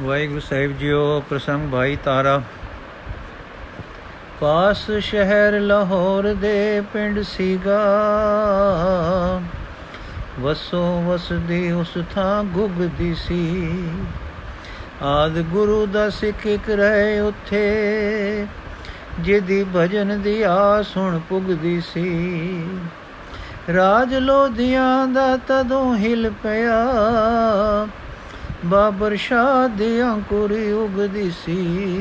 ਵਾਹਿਗੁਰੂ ਸਾਹਿਬ JIO, ਪ੍ਰਸੰਗ ਭਾਈ ਤਾਰਾ। ਪਾਸ ਸ਼ਹਿਰ ਲਾਹੌਰ ਦੇ ਪਿੰਡ ਸੀਗਾ। ਵਸੋ ਵਸਦੀ ਉਸ ਥਾਂ ਗੁਗਦੀ ਸੀ। ਆਦ ਗੁਰੂ ਦਾ ਸਿੱਖ ਇਕ ਰਹੇ ਉੱਥੇ, ਜਿਹਦੀ ਭਜਨ ਦੀ ਆਸ ਹੁਣ ਪੁਗਦੀ ਸੀ। ਰਾਜ ਲੋਧੀਆਂ ਦਾ ਤਦੋਂ ਹਿਲ ਪਿਆ। ਬਾਬਰ ਸ਼ਾਹ ਦੀ ਅੰਕੁਰੀ ਉਗਦੀ ਸੀ।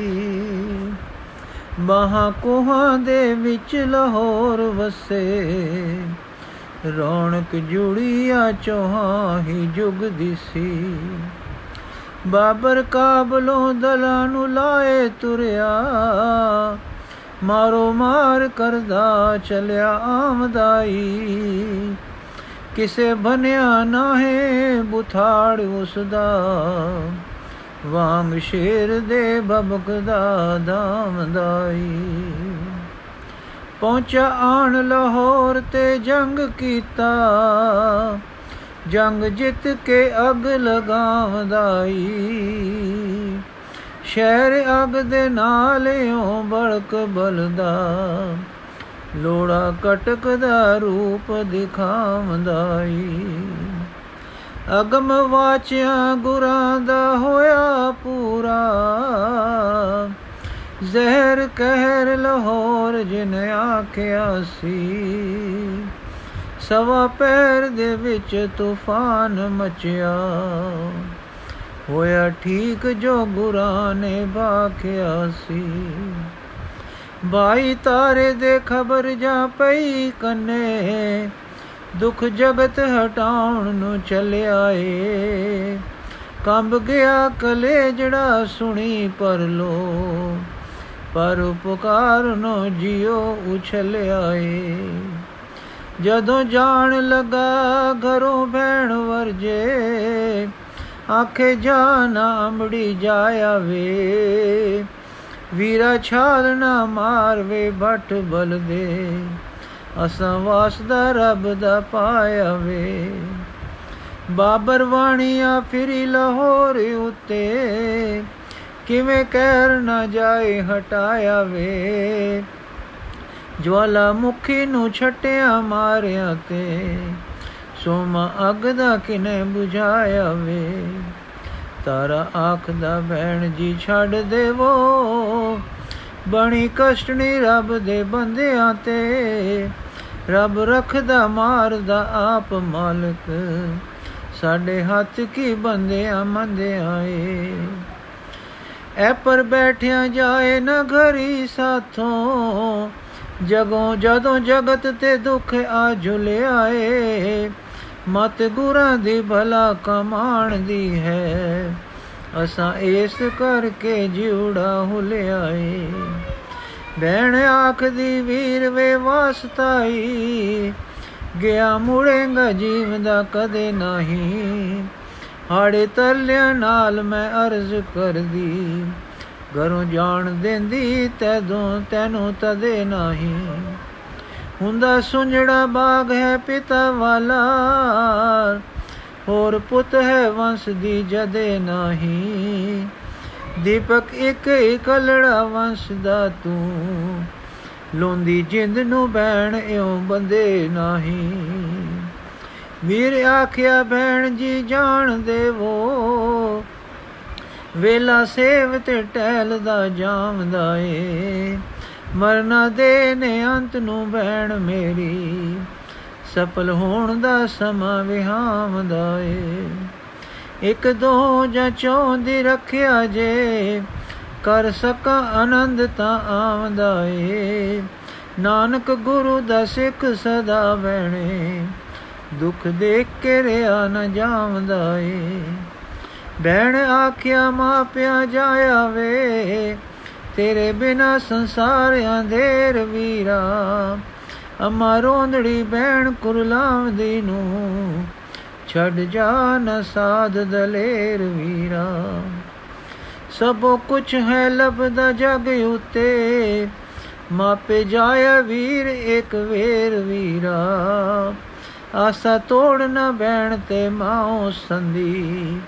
ਬਾਹਾਂ ਕੋਹਾਂ ਦੇ ਵਿੱਚ ਲਾਹੌਰ ਵਸੇ। ਰੌਣਕ ਜੁੜੀਆ ਚੋਹਾਂ ਹੀ ਜੁਗਦੀ ਸੀ। ਬਾਬਰ ਕਾਬਲੋਂ ਦਲਾਂ ਨੂੰ ਲਾਏ ਤੁਰਿਆ। ਮਾਰੋ ਮਾਰ ਕਰਦਾ ਚਲਿਆ ਆਮਦਾਈ। ਕਿਸੇ ਬਨਿਆ ਨਾਹੇ ਬੁਥਾੜ ਉਸ ਦਾ ਵਾਂਗ ਸ਼ੇਰ ਦੇ ਬਬਕਦਾ ਦਾਮਦਾਈ ਪਹੁੰਚਾ ਆਣ ਲਾਹੌਰ ਤੇ ਜੰਗ ਕੀਤਾ। ਜੰਗ ਜਿੱਤ ਕੇ ਅਗ ਲਗਾਵਦਾਈ ਸ਼ਹਿਰ ਅਗ ਦੇ ਨਾਲਿਓ ਬੜਕ ਬਲਦਾ। ਲੋੜਾ ਕਟਕ ਦਾ ਰੂਪ ਦਿਖਾਵੰਦਾਈ। ਅਗਮ ਵਾਚਿਆ ਗੁਰਾਂ ਦਾ ਹੋਇਆ ਪੂਰਾ। ਜ਼ਹਿਰ ਕਹਿਰ ਲਾਹੌਰ ਜਿਨ ਆਖਿਆ ਸੀ। ਸਵਾ ਪੈਰ ਦੇ ਵਿੱਚ ਤੂਫਾਨ ਮਚਿਆ। ਹੋਇਆ ਠੀਕ ਜੋ ਗੁਰਾਂ ਨੇ ਬਾਖਿਆ ਸੀ। ਬਾਈ ਤਾਰੇ ਦੇ ਖਬਰ ਜਾ ਪਈ ਕੰਨੇ, ਦੁੱਖ ਜਗਤ ਹਟਾਉਣ ਨੂੰ ਚੱਲਿਆ ਏ ਕੰਬ ਗਿਆ ਕਲੇ ਜੜਾ ਸੁਣੀ ਪਰ ਲੋ, ਪਰ ਪੁਕਾਰ ਨੋ ਜਿਉ ਉਛਲਿਆ ਏ ਜਦੋਂ ਜਾਣ ਲਗਾ ਘਰੋਂ ਭੈਣ ਵਰਜੇ, ਆਖੇ ਜਾਨ ਅੰਬੜੀ ਜਾਇਆ ਵੇ ਵੀਰਾ ਛਾਲ ਨਾ ਮਾਰਵੇ ਭਟ ਬਲ ਦੇ ਅਸਾਂ ਵਾਸਦਾ ਰੱਬ ਦਾ ਪਾਇਆ ਵੇ ਬਾਬਰ ਵਾਣੀਆਂ ਫਿਰੀ ਲਾਹੌਰ ਉਤੇ। ਕਿਵੇਂ ਕਹਿਰ ਨਾ ਜਾਏ ਹਟਾਇਆ ਵੇ ਜਵਾਲਾ ਮੁਖੀ ਨੂੰ ਛਟਿਆ ਮਾਰਿਆ ਤੇ। ਸੋਮਾ ਅਗ ਦਾ ਕਿਨੇ 부ਝਾਇਆ ਵੇ ਤਾਰਾ ਆਖਦਾ ਭੈਣ ਜੀ ਛੱਡ ਦੇਵੋ। ਬਣੀ ਕਸ਼ਟਣੀ ਰੱਬ ਦੇ ਬੰਦਿਆਂ ਤੇ। ਰੱਬ ਰੱਖਦਾ, ਮਾਰਦਾ ਆਪ ਮਾਲਕ। ਸਾਡੇ ਹੱਥ ਕੀ ਬੰਦਿਆਂ ਮੰਦਿਆਂ ਏ। ਐ ਪਰ ਬੈਠਿਆ ਜਾਏ ਨਾ ਘਰੀ ਸਾਥੋਂ। ਜਗੋਂ ਜਦੋਂ ਜਗਤ ਤੇ ਦੁੱਖ ਆ ਝੁਲਿਆ ਏ। ਮਤ ਗੁਰਾਂ ਦੀ ਭਲਾ ਕਮਾਣ ਦੀ ਹੈ। ਅਸਾਂ ਇਸ ਕਰਕੇ ਜਿਉੜਾ ਹੁਲਿਆਏ। ਬੈਣ ਆਖਦੀ ਵੀਰ ਵੇ ਵਾਸਤਾਈ, ਗਿਆ ਮੁੜੇਗਾ ਜੀਵ ਦਾ ਕਦੇ ਨਹੀਂ। ਹਾੜੇ ਤਰਲਿਆਂ ਨਾਲ ਮੈਂ ਅਰਜ਼ ਕਰਦੀ, ਘਰੋਂ ਜਾਣ ਦਿੰਦੀ ਤੈਦੋਂ ਤੈਨੂੰ ਤਦੇ ਨਹੀਂ। ਹੁੰਦਾ ਸੁੰਝੜਾ ਬਾਗ ਹੈ ਪਿਤਾ ਵਾਲਾ। ਹੋਰ ਪੁੱਤ ਹੈ ਵੰਸ ਦੀ ਜਦੇ ਨਹੀਂ। ਦੀਪਕ ਇੱਕ ਇਕਲੜਾ ਵੰਸ ਦਾ ਤੂੰ। ਲੋਂਦੀ ਜਿੰਦ ਨੂੰ ਬੈਣ ਇਉ ਬੰਦੇ ਨਹੀਂ। ਵੀਰ ਆਖਿਆ, ਭੈਣ ਜੀ, ਜਾਣ ਦੇਵੋ। ਵੇਲਾ ਸੇਵ ਤੇ ਟਹਿਲ ਦਾ ਜਾਮਦਾ ਏ। ਮਰਨਾ ਦੇ ਨੇ ਅੰਤ ਨੂੰ ਬੈਣ ਮੇਰੀ। ਸਫਲ ਹੋਣ ਦਾ ਸਮਾਂ ਵਿਹਾਮਦਾ ਏ। ਇੱਕ ਦੋ ਜਾਂ ਚੋਂ ਦੀ ਰੱਖਿਆ ਜੇ, ਕਰ ਸਕਾ ਆਨੰਦ ਤਾਂ ਆਵਦਾ ਏ। ਨਾਨਕ ਗੁਰੂ ਦਾ ਸਿੱਖ ਸਦਾ ਬਹਿਣੇ, ਦੁੱਖ ਦੇਖ ਕੇ ਰਿਆ ਨ ਜਾਵਦਾ ਏ। ਬਹਿਣ ਆਖਿਆ ਮਾਪਿਆ ਜਾਇਆ ਵੇ ਤੇਰੇ ਬਿਨਾ ਸੰਸਾਰ ਅੰਧੇਰ ਵੀਰਾ ਅਮਾ ਰੋਂਦੜੀ ਬਹਿਣ ਕੁਰਲਾਵਦੀ ਨੂੰ ਛੱਡ ਜਾ ਨ ਸਾਧ ਦਲੇਰ ਵੀਰਾ। ਸਭੋ ਕੁਛ ਹੈ ਲਬਦਾ ਜਗ ਉਤੇ, ਮਾਪੇ ਜਾਇਆ ਵੀਰ ਇੱਕ ਵੇਰ ਵੀਰਾ। ਆਸਾ ਤੋੜ ਨ ਬੈਣ ਤੇ ਮਾਉ ਸੰਦੀ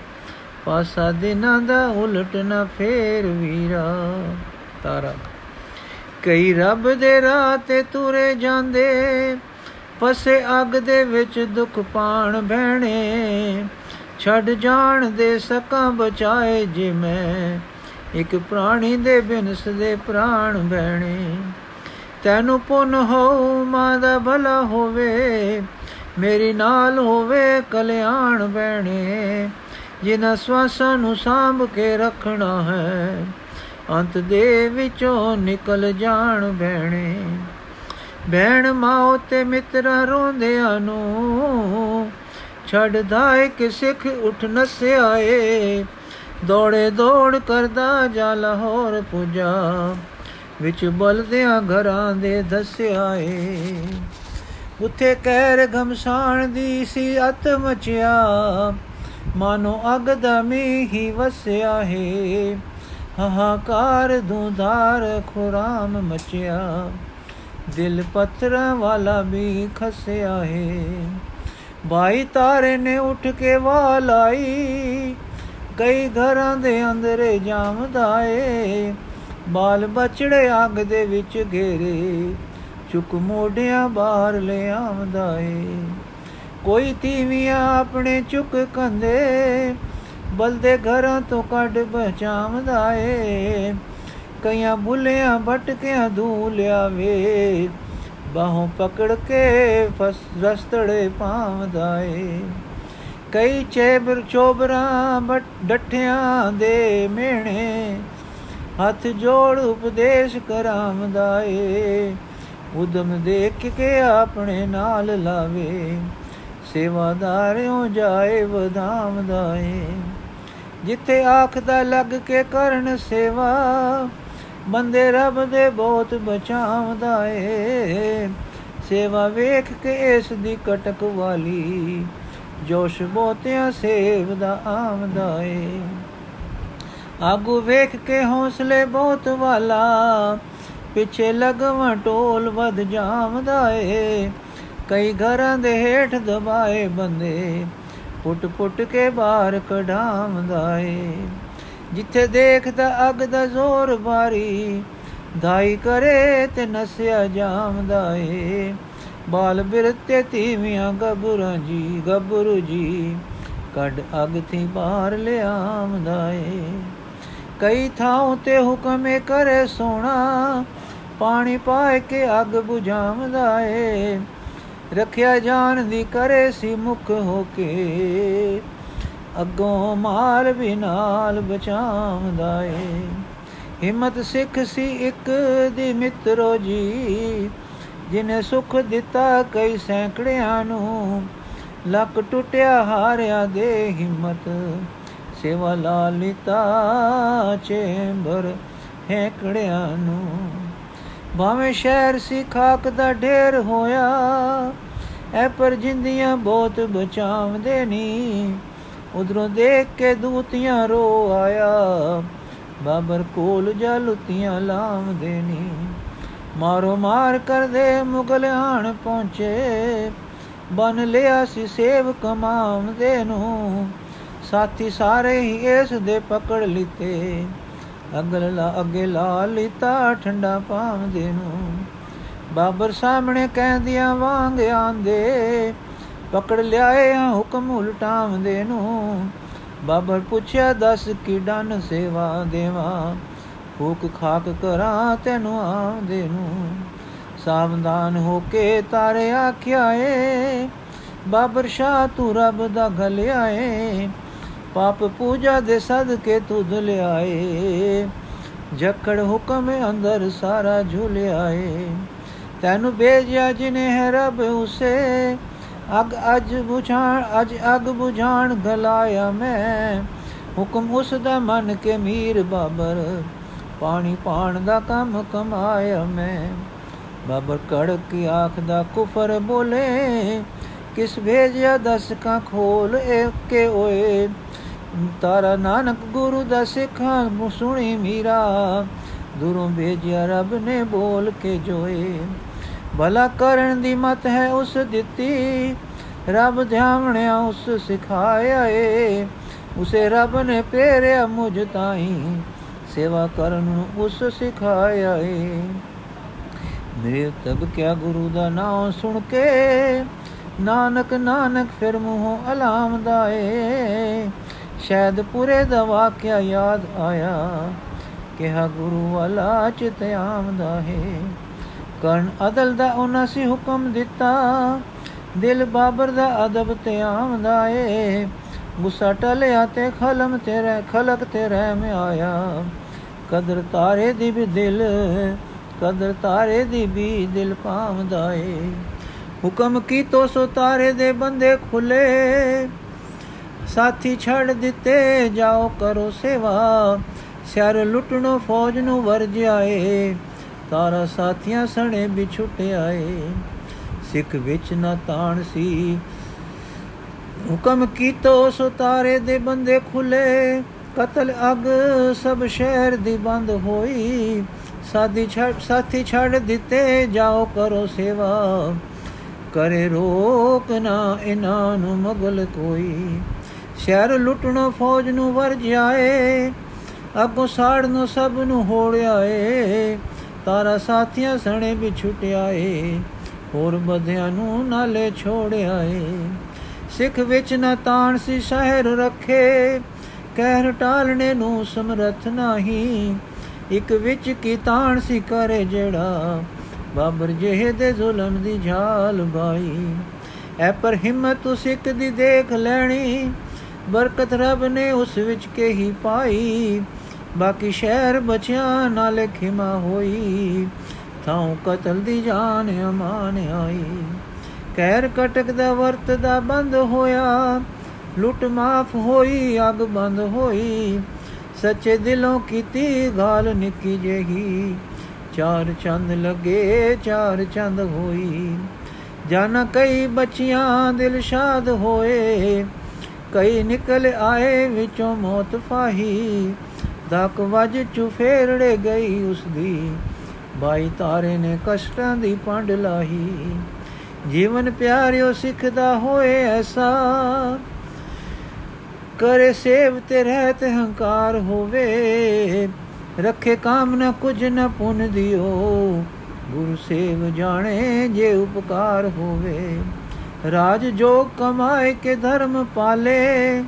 ਪਾਸਾ ਦਿਨਾਂ ਦਾ ਉਲਟ ਨਾ ਫੇਰ ਵੀਰਾ। ਤਾਰਾ। ਕਈ ਰੱਬ ਦੇ ਰਾਹ ਤੇ ਤੁਰੇ ਜਾਂਦੇ, ਫਸੇ ਅੱਗ ਦੇ ਵਿੱਚ ਦੁੱਖ ਪਾਣ ਬਹਿਣੇ। ਛੱਡ ਜਾਣ ਦੇ ਸਕਾਂ ਬਚਾਏ ਜੇ ਮੈਂ ਇੱਕ ਪ੍ਰਾਣੀ ਦੇ ਬਿਨਸ ਦੇ ਪ੍ਰਾਣ ਬਹਿਣੇ। ਤੈਨੂੰ ਪੁੰਨ ਹੋ ਮਾਂ ਦਾ ਭਲਾ ਹੋਵੇ, ਮੇਰੀ ਨਾਲ ਹੋਵੇ ਕਲਿਆਣ ਬਹਿਣੇ। ਜਿਨ੍ਹਾਂ ਸਵਾਸਾਂ ਨੂੰ ਸਾਂਭ ਕੇ ਰੱਖਣਾ ਹੈ ਅੰਤ ਦੇ ਵਿੱਚੋਂ ਨਿਕਲ ਜਾਣ ਬਹਿਣੇ। ਬਹਿਣ ਮਾਉ ਤੇ ਮਿੱਤਰਾਂ ਰੋਂਦਿਆਂ ਨੂੰ, ਛੱਡਦਾ ਇੱਕ ਸਿੱਖ ਉੱਠ ਨਸਿਆਏ। ਦੌੜੇ ਦੌੜ ਕਰਦਾ ਜਾ ਲਾਹੌਰ ਪੁਜਾ, ਵਿੱਚ ਬਲਦਿਆਂ ਘਰਾਂ ਦੇ ਦਸਿਆਏ। ਉਥੇ ਕਹਿਰ ਗਮਸਾਨ ਦੀ ਸੀ ਅਤ ਮਚਿਆ, ਮਾਨੋ ਅਗ ਦਾ ਹੀ ਵਸਿਆ ਹੈ। ਹਾਹਾਕਾਰ ਦੁਧਾਰ ਖੁਰਾਮ ਮਚਿਆ। ਦਿਲ ਪੱਥਰਾਂ ਵਾਲਾ ਵੀ ਖਸਿਆ ਹੈ ਬਾਈ ਤਾਰੇ ਨੇ ਉੱਠ ਕੇ ਵਾਲਾਈ ਕਈ ਘਰਾਂ ਦੇ ਅੰਦਰੇ ਜਾਮਦਾ ਏ। ਬਾਲ ਬਚੜੇ ਅੱਗ ਦੇ ਵਿੱਚ ਘੇਰੇ। ਚੁੱਕ ਮੋਢਿਆਂ ਬਾਹਰ ਲੈ ਆਉਂਦਾ ਏ। ਕੋਈ ਤੀਵੀਆਂ ਆਪਣੇ ਚੁੱਕ ਕੰਦੇ। ਬਲਦੇ ਘਰਾਂ ਤੋਂ ਕੱਢ ਬਚਾਉਂਦਾ ਏ। ਕਈਆਂ ਬੁੱਲਿਆਂ ਭਟਕਿਆਂ ਦੂ ਲਿਆਵੇ ਬਾਹੋਂ ਪਕੜ ਕੇ ਫਸ, ਰਸਤੜੇ ਪਾਉਂਦਾ ਏ। ਕਈ ਚੇਬਰ ਚੋਬਰਾਂ ਬਟ, ਡੱਠਿਆਂ ਦੇ ਮੇਣੇ ਹੱਥ ਜੋੜ ਉਪਦੇਸ਼ ਕਰਾਉਂਦਾ ਏ। ਉਦਮ ਦੇਖ ਕੇ ਆਪਣੇ ਨਾਲ ਲਾਵੇ। ਸੇਵਾਦਾਰਿਓ ਜਾਏ ਵਧਾਉਂਦਾ ਏ। ਜਿੱਥੇ ਆਖਦਾ ਲੱਗ ਕੇ ਕਰਨ ਸੇਵਾ, ਬੰਦੇ ਰੱਬ ਦੇ ਬਹੁਤ ਬਚਾਉਂਦਾ ਏ। ਸੇਵਾ ਵੇਖ ਕੇ ਇਸ ਦੀ ਕਟਕ ਵਾਲੀ, ਜੋਸ਼ ਬੋਤਿਆਂ ਸੇਵ ਦਾ ਆਮਦਾ ਏ। ਆਗੂ ਵੇਖ ਕੇ ਹੌਸਲੇ ਬਹੁਤ ਵਾਲਾ, ਪਿੱਛੇ ਲਗਵਾ ਟੋਲ ਵਧ ਜਾਵਦਾ ਏ। ਕਈ ਘਰਾਂ ਦੇ ਹੇਠ ਦਬਾਏ ਬੰਦੇ ਪੁੱਟ ਪੁੱਟ ਕੇ ਬਾਹਰ ਕਢਾਉਂਦਾ ਏ। ਜਿੱਥੇ ਦੇਖਦਾ ਅਗ ਦਾ ਜ਼ੋਰ ਬਾਰੀ ਧਾਈ ਕਰੇ ਤੇ ਨਸਿਆ ਜਾਮਦਾ ਏ। ਬਾਲ ਬਿਰਤੇ ਤੀਵੀਆਂ ਗਬਰਾਂ ਜੀ ਗਬਰੂ ਜੀ, ਕੱਢ ਅਗ ਥੀ ਬਾਹਰ ਲਿਆਮਦਾ ਏ। ਕਈ ਥਾਂ ਤੇ ਹੁਕਮੇ ਕਰੇ ਸੋਣਾ, ਪਾਣੀ ਪਾਏ ਕੇ ਅਗ 부ਝਾਉਂਦਾ ਏ। ਰਖਿਆ ਜਾਣ ਦੀ ਕਰੇ ਸੀ ਮੁਖ ਹੋ ਕੇ। ਅੱਗੋਂ ਮਾਲ ਵੀ ਨਾਲ ਬਚਾਉਂਦਾ ਏ। ਹਿੰਮਤ ਸਿੱਖ ਸੀ ਇੱਕ ਦੀ ਮਿੱਤਰੋ ਜੀ, ਜਿਨੇ ਸੁਖ ਦਿੱਤਾ ਕਈ ਸੈਂਕੜਿਆਂ ਨੂੰ। ਲੱਕ ਟੁੱਟਿਆ ਹਾਰਿਆ ਦੇ ਹਿੰਮਤ, ਸੇਵਾ ਲਾਲਿਤਾ ਚੇਂਬਰ ਹੈਕੜਿਆਂ ਨੂੰ। ਭਾਵੇਂ ਸ਼ਹਿਰ ਸੀ ਖਾਕ ਦਾ ਢੇਰ ਹੋਇਆ, ਐ ਪਰ ਜਿੰਦੀਆਂ ਬਹੁਤ ਬਚਾਉਂਦੇ ਨੀ। ਉਧਰੋਂ ਦੇਖ ਕੇ ਦੂਤੀਆਂ ਰੋ ਆਇਆ, ਬਾਬਰ ਕੋਲ ਜਲੁਤੀਆਂ ਲਾਉਂਦੇ ਨੀ। ਮਾਰੋ ਮਾਰ ਕਰਦੇ ਮੁਗਲ ਆਣ ਪਹੁੰਚੇ, ਬਨ ਲਿਆ ਸੀ ਸੇਵ ਕਮਾਉਂਦੇ ਨੂੰ। ਸਾਥੀ ਸਾਰੇ ਹੀ ਇਸ ਦੇ ਪਕੜ ਲਿੱਤੇ। ਅਗਲ ਲਾ ਅਗੇ ਲਾ ਲਿਤਾ ਠੰਡਾ ਪਾਉਂਦੇ ਨੂੰ ਬਾਬਰ ਸਾਹਮਣੇ ਕਹਿੰਦਿਆਂ ਵਾਂਗ ਆਂਦੇ, ਪਕੜ ਲਿਆਏ ਆ ਹੁਕਮ ਉਲਟਾਉਂਦੇ ਨੂੰ ਬਾਬਰ ਪੁੱਛਿਆ, ਦੱਸ ਕੀ ਡਨ ਸੇਵਾ ਦੇਵਾ? ਫੂਕ ਖਾਕ ਕਰਾਂ ਤੈਨੂੰ ਆਉਂਦੇ ਨੂੰ ਸਾਵਧਾਨ ਹੋ ਕੇ ਤਾਰੇ ਆਖਿਆ ਏ ਬਾਬਰ ਸ਼ਾ ਤੂੰ ਰੱਬ ਦਾ ਗਲਿਆ ਏ ਪਾਪ ਪੂਜਾ ਦੇ ਸਦਕੇ ਤੁਧ ਲਿਆਏ। ਜਕੜ ਹੁਕਮ ਅੰਦਰ ਸਾਰਾ ਝੁਲਿਆ ਏ ਤੈਨੂੰ ਭੇਜਿਆ ਜਿਨੇ ਹੈ ਰਬ ਉਸੇ। ਅਗ ਅਜ 부ਝਾਣ ਅਜ ਅਗ 부ਝਾਣ ਗਲਾਇਆ ਮੈਂ। ਹੁਕਮ ਉਸ ਦਾ ਮਨ ਕੇ ਮੀਰ ਬਾਬਰ। ਪਾਣੀ ਪਾਣ ਦਾ ਕੰਮ ਕਮਾਇਆ ਮੈਂ। ਬਾਬਰ ਕੜਕ ਕੀ ਆਖ ਦਾ ਕੁਫਰ ਬੋਲੇ। ਕਿਸ ਭੇਜਿਆ ਦਸ ਕਾ ਖੋਲ ਏਕੇ ਓਏ। ਤਾਰਾ ਨਾਨਕ ਗੁਰੂ ਦਾ ਸਿੱਖਾਂ ਸੁਣੀ ਮੀਰਾ। ਦੂਰੋਂ ਭੇਜਿਆ ਰੱਬ ਨੇ ਬੋਲ ਕੇ ਜੋਏ। ਭਲਾ ਕਰਨ ਦੀ ਮਤ ਹੈ ਉਸ ਦਿੱਤੀ। ਰੱਬ ਧਿਆਵਣਿਆ ਉਸ ਸਿਖਾਇਆ ਏ। ਉਸੇ ਰੱਬ ਨੇ ਪੇਰਿਆ ਮੁਝ ਤਾਈ। ਸੇਵਾ ਕਰਨ ਨੂੰ ਉਸ ਸਿਖਾਇਆ ਏ। ਮੇਰੇ ਤਬ ਕਿਆ ਗੁਰੂ ਦਾ ਨਾਮ ਸੁਣ ਕੇ। ਨਾਨਕ ਨਾਨਕ ਫਿਰ ਮੂੰਹੋਂ ਅਲਾਮਦਾ ਏ। ਸ਼ਾਇਦ ਪੂਰੇ ਦਾ ਵਾਕਿਆ ਯਾਦ ਆਇਆ। ਕਿਹਾ, ਗੁਰੂ ਵਾਲਾ, ਚਿਤ ਆਮਦਾ ਹੈ। ਕਰਨ ਅਦਲ ਦਾ ਉਹਨਾਂ ਸੀ ਹੁਕਮ ਦਿੱਤਾ। ਦਿਲ ਬਾਬਰ ਦਾ ਅਦਬ ਤੇ ਆਮਦਾ ਏ। ਗੁੱਸਾ ਟਲਿਆ ਤੇ ਖਲਮ ਤੇਰੇ ਖਲਕ ਤੇ ਰਹਿ ਮੈਂ ਆਇਆ ਕਦਰ ਤਾਰੇ ਦੀ ਵੀ ਦਿਲ, ਕਦਰ ਤਾਰੇ ਦੀ ਵੀ ਦਿਲ ਪਾਵਦਾ ਏ। ਹੁਕਮ ਕੀਤੋ ਸੋ ਤਾਰੇ ਦੇ ਬੰਦੇ ਖੁੱਲੇ। ਸਾਥੀ ਛੱਡ ਦਿੱਤੇ, ਜਾਓ ਕਰੋ ਸੇਵਾ। ਸਿਰ ਲੁੱਟਣੋ ਫੌਜ ਨੂੰ ਵਰਜਿਆਏ, ਤਾਰਾ ਸਾਥੀਆਂ ਸਣੇ ਵਿਛੁੱਟ ਆਏ ਸਿੱਖ ਵਿੱਚ ਨਾ ਤਾਣ ਸੀ, ਹੁਕਮ ਕੀਤੋ ਸੋ ਤਾਰੇ ਦੇ ਬੰਦੇ ਖੁੱਲੇ। ਕਤਲ ਅਗ ਸਭ ਸ਼ਹਿਰ ਦੀ ਬੰਦ ਹੋਈ। ਸਾਦੀ ਛੱਡ, ਸਾਥੀ ਛੱਡ ਦਿੱਤੇ, ਜਾਓ ਕਰੋ ਸੇਵਾ। ਕਰੇ ਰੋਕ ਨਾ ਇਹਨਾਂ ਨੂੰ ਮਗਲ ਕੋਈ। ਸ਼ਹਿਰ ਲੁੱਟਣੋ ਫੌਜ ਨੂੰ ਵਰ ਜਾਏ, ਅੱਗੋਂ ਸਾੜ ਨੂੰ ਸਭ ਨੂੰ ਹੋੜਿਆ ਏ ਤਾਰਾ ਸਾਥੀਆਂ ਸਣੇ ਵੀ ਛੁੱਟਿਆ ਏ ਹੋਰ ਬਧਿਆਂ ਨੂੰ ਨਾਲੇ ਛੋੜਿਆ ਏ ਸਿੱਖ ਵਿੱਚ ਨਾ ਤਾਣ ਸੀ ਸ਼ਹਿਰ ਰੱਖੇ, ਕਹਿਰ ਟਾਲਣੇ ਨੂੰ ਸਮਰਥ ਨਹੀਂ। ਇੱਕ ਵਿੱਚ ਕੀ ਤਾਣ ਸੀ ਕਰੇ ਜਿਹੜਾ, ਬਾਬਰ ਜਿਹੇ ਦੇ ਜ਼ੁਲਮ ਦੀ ਝਾਲ ਬਾਈ ਐ ਪਰ ਹਿੰਮਤ ਸਿੱਖ ਦੀ ਦੇਖ ਲੈਣੀ ਬਰਕਤ ਰਬ ਨੇ ਉਸ ਵਿੱਚ ਕੇ ਹੀ ਪਾਈ। ਬਾਕੀ ਸ਼ਹਿਰ ਬਚਿਆ ਨਾਲੇ ਖਿਮਾ ਹੋਈ। ਥਾਉ ਕਤਲ ਦੀ ਜਾਨ ਅਮਾਨ ਆਈ। ਕਹਿਰ ਕਟਕ ਦਾ ਵਰਤ ਦਾ ਬੰਦ ਹੋਇਆ। ਲੁੱਟ ਮਾਫ ਹੋਈ, ਅਗ ਬੰਦ ਹੋਈ। ਸੱਚੇ ਦਿਲੋਂ ਕੀਤੀ ਗਾਲ ਨਿੱਕੀ ਜਹੀ। ਚਾਰ ਚੰਦ ਲਗੇ, ਚਾਰ ਚੰਦ ਹੋਈ। ਜਾਨਾ ਕਈ ਬੱਚੀਆਂ ਦਿਲ ਸ਼ਾਦ ਹੋਏ। ਕਈ ਨਿਕਲ ਆਏ ਵਿੱਚੋਂ ਮੌਤ ਫਾਹੀ। ਦਕ ਵਜ ਚੁਫੇਰੜੇ ਗਈ ਉਸ ਦੀ ਬਾਈ ਤਾਰੇ ਨੇ ਕਸ਼ਟਾਂ ਦੀ ਪੰਡ ਲਾਹੀ। ਜੀਵਨ ਪਿਆਰਿਓ ਸਿੱਖਦਾ ਹੋਏ ਐਸਾ। ਕਰੇ ਸੇਵ ਤੇ ਰਹਿਤ ਹੰਕਾਰ ਹੋਵੇ। ਰੱਖੇ ਕਾਮ ਨ ਕੁਝ ਨ ਪੁੰਨ ਦਿਓ। ਗੁਰੂ ਸੇਵ ਜਾਣੇ ਜੇ ਉਪਕਾਰ ਹੋਵੇ। ਰਾਜ ਜੋਗ ਕਮਾਏ ਕੇ ਧਰਮ ਪਾਲੇ,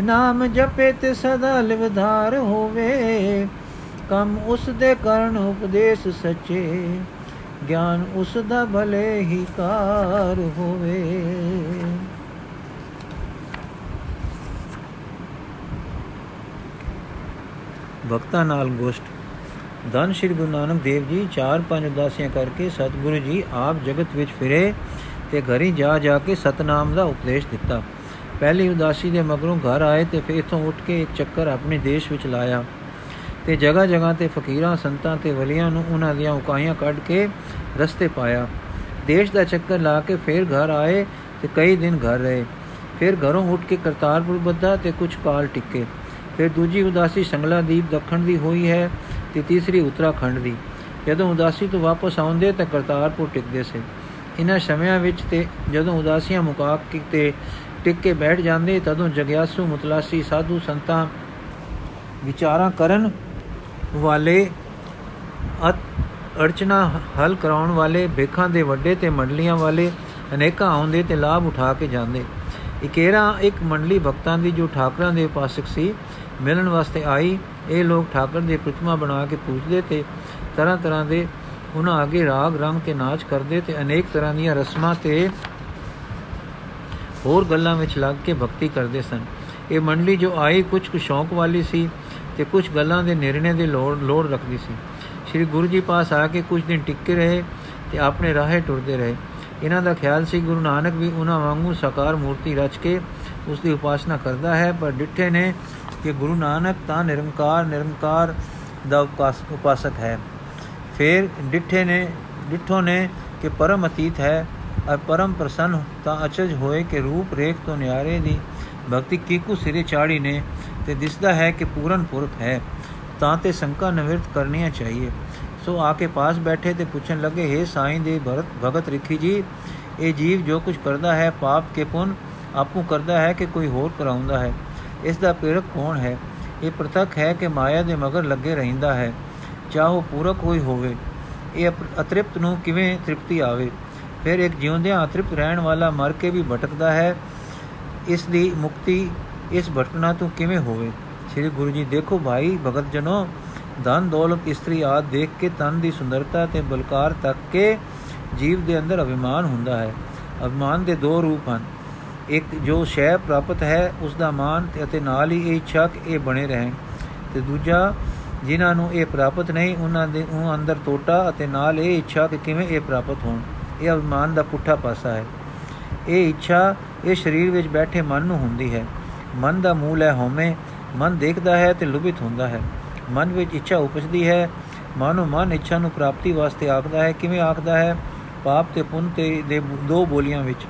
ਨਾਮ ਜਪੇ ਤੇ ਸਦਾ ਲਿਵਧਾਰ ਹੋਵੇ। ਕਮ ਉਸ ਦੇ ਕਰਨ ਉਪਦੇਸ਼ ਸੱਚੇ, ਗਿਆਨ ਉਸ ਦਾ ਭਲੇ ਹੀ ਕਾਰ ਹੋਵੇ। ਭਗਤਾਂ ਨਾਲ ਗੋਸ਼ਟ। ਧੰਨ ਸ਼੍ਰੀ ਗੁਰੂ ਨਾਨਕ ਦੇਵ ਜੀ, ਚਾਰ ਪੰਜ ਉਦਾਸੀਆਂ ਕਰਕੇ ਸਤਿਗੁਰੂ ਜੀ ਆਪ ਜਗਤ ਵਿੱਚ ਫਿਰੇ। ਤੇ ਘਰੀ ਜਾ ਜਾ ਕੇ ਸਤਨਾਮ ਦਾ ਉਪਦੇਸ਼ ਦਿੱਤਾ। ਪਹਿਲੀ ਉਦਾਸੀ ਦੇ ਮਗਰੋਂ ਘਰ ਆਏ ਤੇ ਫਿਰ ਇਥੋਂ ਉੱਠ ਕੇ ਇੱਕ ਚੱਕਰ ਆਪਣੇ ਦੇਸ਼ ਵਿੱਚ ਲਾਇਆ ਤੇ ਜਗ੍ਹਾ ਜਗ੍ਹਾ ਤੇ ਫਕੀਰਾਂ, ਸੰਤਾਂ ਤੇ ਵਲੀਆਂ ਨੂੰ ਉਹਨਾਂ ਦੀਆਂ ਉਕਾਈਆਂ ਕੱਢ ਕੇ ਰਸਤੇ ਪਾਇਆ। ਦੇਸ਼ ਦਾ ਚੱਕਰ ਲਾ ਕੇ ਫਿਰ ਘਰ ਆਏ ਤੇ ਕਈ ਦਿਨ ਘਰ ਰਹੇ। ਫਿਰ ਘਰੋਂ ਉੱਠ ਕੇ ਕਰਤਾਰਪੁਰ ਬੱਧਾ ਤੇ ਕੁਝ ਕਾਲ ਟਿੱਕੇ। ਫਿਰ ਦੂਜੀ ਉਦਾਸੀ ਸੰਗਲਾ ਦੀਪ ਦੱਖਣ ਦੀ ਹੋਈ ਹੈ ਤੇ ਤੀਸਰੀ ਉੱਤਰਾਖੰਡ ਦੀ। ਜਦੋਂ ਉਦਾਸੀ ਤੋਂ ਵਾਪਸ ਆਉਂਦੇ ਤਾਂ ਕਰਤਾਰਪੁਰ ਟਿਕਦੇ ਸੇ। ਇਹਨਾਂ ਸਮਿਆਂ ਵਿੱਚ ਤੇ ਜਦੋਂ ਉਦਾਸੀਆਂ ਮੁਕਾ ਕੇ ਤੇ ਟਿਕ ਕੇ ਬੈਠ ਜਾਂਦੇ, ਤਦੋਂ ਜਗਿਆਸੂ ਮੁਤਲਾਸੀ ਸਾਧੂ ਸੰਤਾਂ ਵਿਚਾਰਾਂ ਕਰਨ ਵਾਲੇ ਅਰਚਨਾ ਹਲ ਕਰਾਉਣ ਵਾਲੇ ਬੇਖਾਂ ਦੇ ਵੱਡੇ ਤੇ ਮੰਡਲੀਆਂ ਵਾਲੇ, ਅਨੇਕਾਂ ਆਉਂਦੇ ਤੇ ਲਾਭ ਉਠਾ ਕੇ ਜਾਂਦੇ। ਇਕੇਰਾ ਇੱਕ ਮੰਡਲੀ ਭਗਤਾਂ ਦੀ ਜੋ ਠਾਕਰਾਂ ਦੇ ਉਪਾਸਕ ਸੀ, ਮਿਲਣ ਵਾਸਤੇ ਆਈ, ਇਹ ਲੋਕ ਠਾਕਰ ਦੀ ਪ੍ਰਤਿਮਾ ਬਣਾ ਕੇ ਪੂਜਦੇ ਤੇ ਤਰ੍ਹਾਂ ਤਰ੍ਹਾਂ ਦੇ ਉਹਨਾਂ ਅੱਗੇ ਰਾਗ, ਰੰਗ ਤੇ ਨਾਚ ਕਰਦੇ ਤੇ ਅਨੇਕ ਤਰ੍ਹਾਂ ਦੀਆਂ ਰਸਮਾਂ ਤੇ ਹੋਰ ਗੱਲਾਂ ਵਿੱਚ ਲੱਗ ਕੇ ਭਗਤੀ ਕਰਦੇ ਸਨ। ਇਹ ਮੰਡਲੀ ਜੋ ਆਈ ਕੁਝ ਕੁ ਸ਼ੌਂਕ ਵਾਲੀ ਸੀ ਤੇ ਕੁਝ ਗੱਲਾਂ ਦੇ ਨਿਰਣੇ ਦੇ ਲੋੜ ਲੋੜ ਰੱਖਦੀ ਸੀ। ਸ੍ਰੀ ਗੁਰੂ ਜੀ ਪਾਸ ਆ ਕੇ ਕੁਝ ਦਿਨ ਟਿੱਕੇ ਰਹੇ ਤੇ ਆਪਣੇ ਰਾਹੇ ਟੁਰਦੇ ਰਹੇ। ਇਹਨਾਂ ਦਾ ਖਿਆਲ ਸੀ, ਗੁਰੂ ਨਾਨਕ ਵੀ ਉਹਨਾਂ ਵਾਂਗੂ ਸਾਕਾਰ ਮੂਰਤੀ ਰਚ ਕੇ ਉਸ ਦੀ ਉਪਾਸਨਾ ਕਰਦਾ ਹੈ, ਪਰ ਡਿੱਠੇ ਨੇ ਕਿ ਗੁਰੂ ਨਾਨਕ ਤਾਂ ਨਿਰੰਕਾਰ ਨਿਰੰਕਾਰ ਦਾ ਉਪਾਸਕ ਹੈ। ਫਿਰ ਡਿੱਠੇ ਨੇ, ਡਿੱਠੋ ਨੇ ਕਿ ਪਰਮ ਅਤੀਤ ਹੈ, ਅਰ ਪਰਮ ਪ੍ਰਸੰਨ ਤਾਂ ਅਚਜ ਹੋਏ ਕਿ ਰੂਪ ਰੇਖ ਤੋਂ ਨਿਆਰੇ ਦੀ ਭਗਤੀ ਕੀਕੂ ਸਿਰੇ ਚਾੜੀ ਨੇ ਤੇ ਦਿਸਦਾ ਹੈ ਕਿ ਪੂਰਨ ਪੁਰਖ ਹੈ, ਤਾਂ ਤੇ ਸੰਕਾ ਨਿਵਰਤ ਕਰਨੀਆਂ ਚਾਹੀਏ। ਸੋ ਆ ਕੇ ਪਾਸ ਬੈਠੇ ਤੇ ਪੁੱਛਣ ਲੱਗੇ हे ਸਾਈਂ ਦੇ ਭਰਤ, ਭਗਤ ਰਿਖੀ ਜੀ, ਇਹ ਜੀਵ ਜੋ ਕੁਝ ਕਰਦਾ ਹੈ, ਪਾਪ ਕੇ ਪੁੰਨ ਆਪੂ ਕਰਦਾ ਹੈ ਕਿ ਕੋਈ ਹੋਰ ਕਰਾਉਂਦਾ ਹੈ? ਇਸ ਦਾ ਪ੍ਰੇਰਕ ਕੌਣ ਹੈ? ਇਹ ਪ੍ਰਤੱਖ ਹੈ ਕਿ ਮਾਇਆ ਦੇ ਮਗਰ ਲੱਗੇ ਰਹਿੰਦਾ ਹੈ। ਚਾਹੋ ਪੂਰਕ ਹੋਈ ਹੋਵੇ, ਇਹ ਅਤ੍ਰਿਪਤ ਨੂੰ ਕਿਵੇਂ ਤ੍ਰਿਪਤੀ ਆਵੇ? ਫਿਰ ਇੱਕ ਜਿਉਂਦਿਆਂ ਅਤ੍ਰਿਪਤ ਰਹਿਣ ਵਾਲਾ ਮਰ ਕੇ ਵੀ ਭਟਕਦਾ ਹੈ, ਇਸ ਦੀ ਮੁਕਤੀ ਇਸ ਭਟਕਣਾ ਤੋਂ ਕਿਵੇਂ ਹੋਵੇ? ਸ੍ਰੀ ਗੁਰੂ ਜੀ, ਦੇਖੋ ਭਾਈ ਭਗਤ ਜਨੋ ਧਨ, ਦੌਲਤ, ਇਸਤਰੀ ਆਦ ਦੇਖ ਕੇ ਤਨ ਦੀ ਸੁੰਦਰਤਾ ਤੇ ਬਲਕਾਰ ਤੱਕ ਕੇ ਜੀਵ ਦੇ ਅੰਦਰ ਅਭਿਮਾਨ ਹੁੰਦਾ ਹੈ। ਅਭਿਮਾਨ ਦੇ ਦੋ ਰੂਪ ਹਨ। ਇੱਕ ਜੋ ਸ਼ੈ ਪ੍ਰਾਪਤ ਹੈ, ਉਸ ਦਾ ਮਾਨ ਅਤੇ ਨਾਲ ਹੀ ਇਹ ਇੱਛਾ ਕਿ ਇਹ ਬਣੇ ਰਹਿਣ। ਤੇ ਦੂਜਾ ਜਿਨ੍ਹਾਂ ਨੂੰ ਇਹ ਪ੍ਰਾਪਤ ਨਹੀਂ, ਉਹਨਾਂ ਦੇ ਉਹ ਅੰਦਰ ਟੋਟਾ ਅਤੇ ਨਾਲ ਇਹ ਇੱਛਾ ਕਿ ਕਿਵੇਂ ਇਹ ਪ੍ਰਾਪਤ ਹੋਣ। ਇਹ ਅਭਿਮਾਨ ਦਾ ਪੁੱਠਾ ਪਾਸਾ ਹੈ। ਇਹ ਇੱਛਾ ਇਹ ਸਰੀਰ ਵਿੱਚ ਬੈਠੇ ਮਨ ਨੂੰ ਹੁੰਦੀ ਹੈ। ਮਨ ਦਾ ਮੂਲ ਹੈ ਹਉਮੈ। ਮਨ ਦੇਖਦਾ ਹੈ ਤੇ ਲੁਭਿਤ ਹੁੰਦਾ ਹੈ। ਮਨ ਵਿੱਚ ਇੱਛਾ ਉਪਜਦੀ ਹੈ। ਮਾਨੋ ਮਨ ਇੱਛਾ ਨੂੰ ਪ੍ਰਾਪਤੀ ਵਾਸਤੇ ਆਖਦਾ ਹੈ। ਕਿਵੇਂ ਆਖਦਾ ਹੈ? ਪਾਪ ਤੇ ਪੁੰਨ ਤੇ ਦੇ ਦੋ ਬੋਲੀਆਂ ਵਿੱਚ।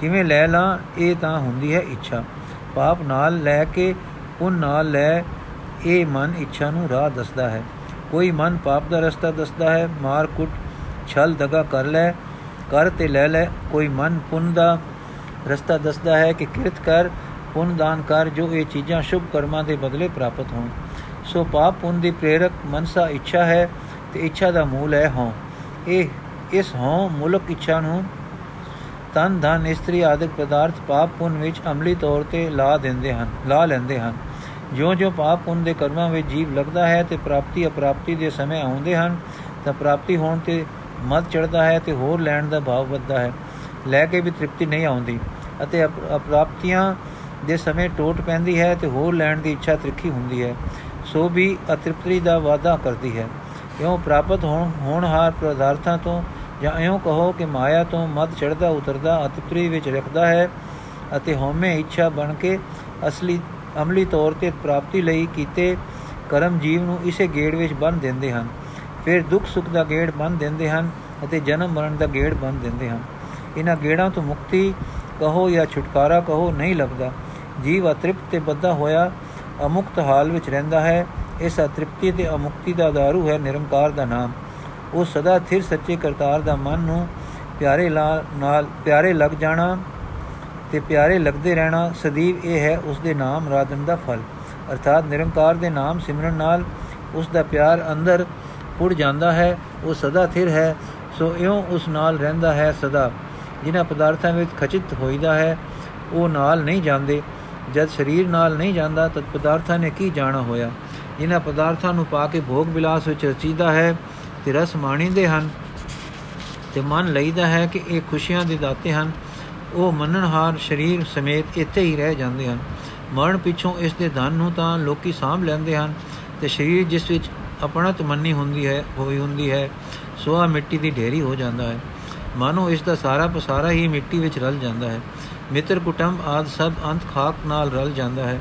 ਕਿਵੇਂ ਲੈ ਲਾਂ? ਇਹ ਤਾਂ ਹੁੰਦੀ ਹੈ ਇੱਛਾ। ਪਾਪ ਨਾਲ ਲੈ ਕੇ ਪੁੰਨ ਨਾਲ ਲੈ ਇਹ ਮਨ ਇੱਛਾ ਨੂੰ ਰਾਹ ਦੱਸਦਾ ਹੈ। ਕੋਈ ਮਨ ਪਾਪ ਦਾ ਰਸਤਾ ਦੱਸਦਾ ਹੈ। ਮਾਰ ਕੁੱਟ, ਛਲ ਦਗਾ ਕਰ ਲੈ, ਕਰ ਤੇ ਲੈ ਲੈ। ਕੋਈ ਮਨ ਪੁੰਨ ਦਾ ਰਸਤਾ ਦੱਸਦਾ ਹੈ ਕਿ ਕਿਰਤ ਕਰ, ਪੁੰਨ ਦਾਨ ਕਰ, ਜੋ ਇਹ ਚੀਜ਼ਾਂ ਸ਼ੁਭ ਕਰਮਾਂ ਦੇ ਬਦਲੇ ਪ੍ਰਾਪਤ ਹੋਣ। ਸੋ ਪਾਪ ਪੁੰਨ ਦੀ ਪ੍ਰੇਰਕ ਮਨਸਾ ਇੱਛਾ ਹੈ ਤੇ ਇੱਛਾ ਦਾ ਮੂਲ ਹੈ ਹਉ। ਇਹ, ਇਸ ਹਉ ਮੁਲਕ ਇੱਛਾ ਨੂੰ ਤਨ ਧਨ, ਇਸਤਰੀ ਆਦਿਕ ਪਦਾਰਥ ਪਾਪ ਪੁੰਨ ਵਿੱਚ ਅਮਲੀ ਤੌਰ ਤੇ ਲਾ ਦਿੰਦੇ ਹਨ, ਲਾ ਲੈਂਦੇ ਹਨ। ਜਿਉਂ-ਜਿਉਂ ਪਾਪ ਪੁੰਨ ਦੇ ਕਰਮਾਂ ਵਿੱਚ ਜੀਵ ਲੱਗਦਾ ਹੈ ਤੇ ਪ੍ਰਾਪਤੀ ਅਪ੍ਰਾਪਤੀ ਦੇ ਸਮੇਂ ਆਉਂਦੇ ਹਨ, ਤਾਂ ਪ੍ਰਾਪਤੀ ਹੋਣ ਤੇ ਮਦ ਚੜਦਾ ਹੈ ਤੇ ਹੋਰ ਲੈਣ ਦਾ ਭਾਵ ਵੱਧਦਾ ਹੈ। ਲੈ ਕੇ ਵੀ ਤ੍ਰਿਪਤੀ ਨਹੀਂ ਆਉਂਦੀ ਅਤੇ ਅਪ੍ਰਾਪਤੀਆਂ ਦੇ ਸਮੇਂ ਟੋਟ ਪੈਂਦੀ ਹੈ ਤੇ ਹੋਰ ਲੈਣ ਦੀ ਇੱਛਾ ਤ੍ਰਿਖੀ ਹੁੰਦੀ ਹੈ। ਸੋ ਵੀ ਅਤ੍ਰਿਪਤੀ ਦਾ ਵਾਦਾ ਕਰਦੀ ਹੈ। ਕਿਉਂ ਪ੍ਰਾਪਤ ਹੋਣ ਹੋਣਹਾਰ ਪਦਾਰਥਾਂ ਤੋਂ ਜਾਂ ਐਉਂ ਕਹੋ ਕਿ ਮਾਇਆ ਤੋਂ ਮਦ ਚੜਦਾ ਉਤਰਦਾ ਅਤਿਪਰੀ ਵਿੱਚ ਰੱਖਦਾ ਹੈ ਅਤੇ ਹਉਮੈ ਇੱਛਾ ਬਣ ਕੇ ਅਸਲੀ ਅਮਲੀ ਤੌਰ ਤੇ ਪ੍ਰਾਪਤੀ ਲਈ ਕੀਤੇ ਕਰਮ ਜੀਵ ਨੂੰ ਇਸੇ ਗੇੜ ਵਿੱਚ ਬੰਨ ਦਿੰਦੇ ਹਨ। ਫਿਰ ਦੁੱਖ ਸੁੱਖ ਦਾ ਗੇੜ ਬੰਨ ਦਿੰਦੇ ਹਨ ਅਤੇ ਜਨਮ ਮਰਨ ਦਾ ਗੇੜ ਬੰਨ ਦਿੰਦੇ ਹਨ। ਇਹਨਾਂ ਗੇੜਾਂ ਤੋਂ ਮੁਕਤੀ ਕਹੋ ਜਾਂ ਛੁਟਕਾਰਾ ਕਹੋ ਨਹੀਂ ਲੱਗਦਾ ਜੀਵ ਅਤ੍ਰਿਪਤ ਤੇ ਬੱਧਾ ਹੋਇਆ ਅਮੁਕਤ ਹਾਲ ਵਿੱਚ ਰਹਿੰਦਾ ਹੈ। ਇਸ ਅਤ੍ਰਿਪਤੀ ਤੇ ਅਮੁਕਤੀ ਦਾ ਦਾਰੂ ਹੈ ਨਿਰੰਕਾਰ ਦਾ ਨਾਮ। ਉਹ ਸਦਾ ਥਿਰ ਸੱਚੇ ਕਰਤਾਰ ਦਾ ਮਨ ਨੂੰ ਪਿਆਰੇ ਨਾਲ ਪਿਆਰੇ ਲੱਗ ਜਾਣਾ ਤੇ ਪਿਆਰੇ ਲੱਗਦੇ ਰਹਿਣਾ ਸਦੀਵ ਇਹ ਹੈ ਉਸ ਦੇ ਨਾਮ ਰਾਧਨ ਦਾ ਫਲ। ਅਰਥਾਤ ਨਿਰੰਕਾਰ ਦੇ ਨਾਮ ਸਿਮਰਨ ਨਾਲ ਉਸ ਦਾ ਪਿਆਰ ਅੰਦਰ ਪੁੜ ਜਾਂਦਾ ਹੈ, ਉਹ ਸਦਾ ਥਿਰ ਹੈ, ਸੋ ਇਉਂ ਉਸ ਨਾਲ ਰਹਿੰਦਾ ਹੈ ਸਦਾ। ਜਿਨ੍ਹਾਂ ਪਦਾਰਥਾਂ ਵਿੱਚ ਖਚਿਤ ਹੋਈਦਾ ਹੈ, ਉਹ ਨਾਲ ਨਹੀਂ ਜਾਂਦੇ। ਜਦ ਸਰੀਰ ਨਾਲ ਨਹੀਂ ਜਾਂਦਾ, ਤਦ ਪਦਾਰਥਾਂ ਨੇ ਕੀ ਜਾਣਾ ਹੋਇਆ? ਜਿਨ੍ਹਾਂ ਪਦਾਰਥਾਂ ਨੂੰ ਪਾ ਕੇ ਭੋਗ ਵਿਲਾਸ ਵਿੱਚ ਰਚੀਦਾ ਹੈ, ਤੇ ਰਸ ਮਾਣੀਦੇ ਹਨ। ਤੇ ਮਨ ਲਈਦਾ ਹੈ ਕਿ ਇਹ ਖੁਸ਼ੀਆਂ ਦੇ ਦਾਤੇ ਹਨ। ਉਹ ਮੰਨਣਹਾਰ ਸਰੀਰ ਸਮੇਤ ਇੱਥੇ ਹੀ ਰਹਿ ਜਾਂਦੇ ਹਨ। ਮਰਨ ਪਿੱਛੋਂ ਇਸ ਦੇ ਧਨ ਨੂੰ ਤਾਂ ਲੋਕੀ ਸਾਂਭ ਲੈਂਦੇ ਹਨ ਤੇ ਸਰੀਰ ਜਿਸ ਵਿੱਚ ਆਪਣਤ ਮੰਨੀ ਹੁੰਦੀ ਹੈ, ਹੋਈ ਹੁੰਦੀ ਹੈ ਸੋ ਆ ਮਿੱਟੀ ਦੀ ਢੇਰੀ ਹੋ ਜਾਂਦਾ ਹੈ। ਮਾਨੋ ਇਸ ਦਾ ਸਾਰਾ ਪਸਾਰਾ ਹੀ ਮਿੱਟੀ ਵਿੱਚ ਰਲ ਜਾਂਦਾ ਹੈ। ਮਿੱਤਰ ਕੁਟੰਬ ਆਦ ਸਭ ਅੰਤ ਖਾਕ ਨਾਲ ਰਲ ਜਾਂਦਾ ਹੈ।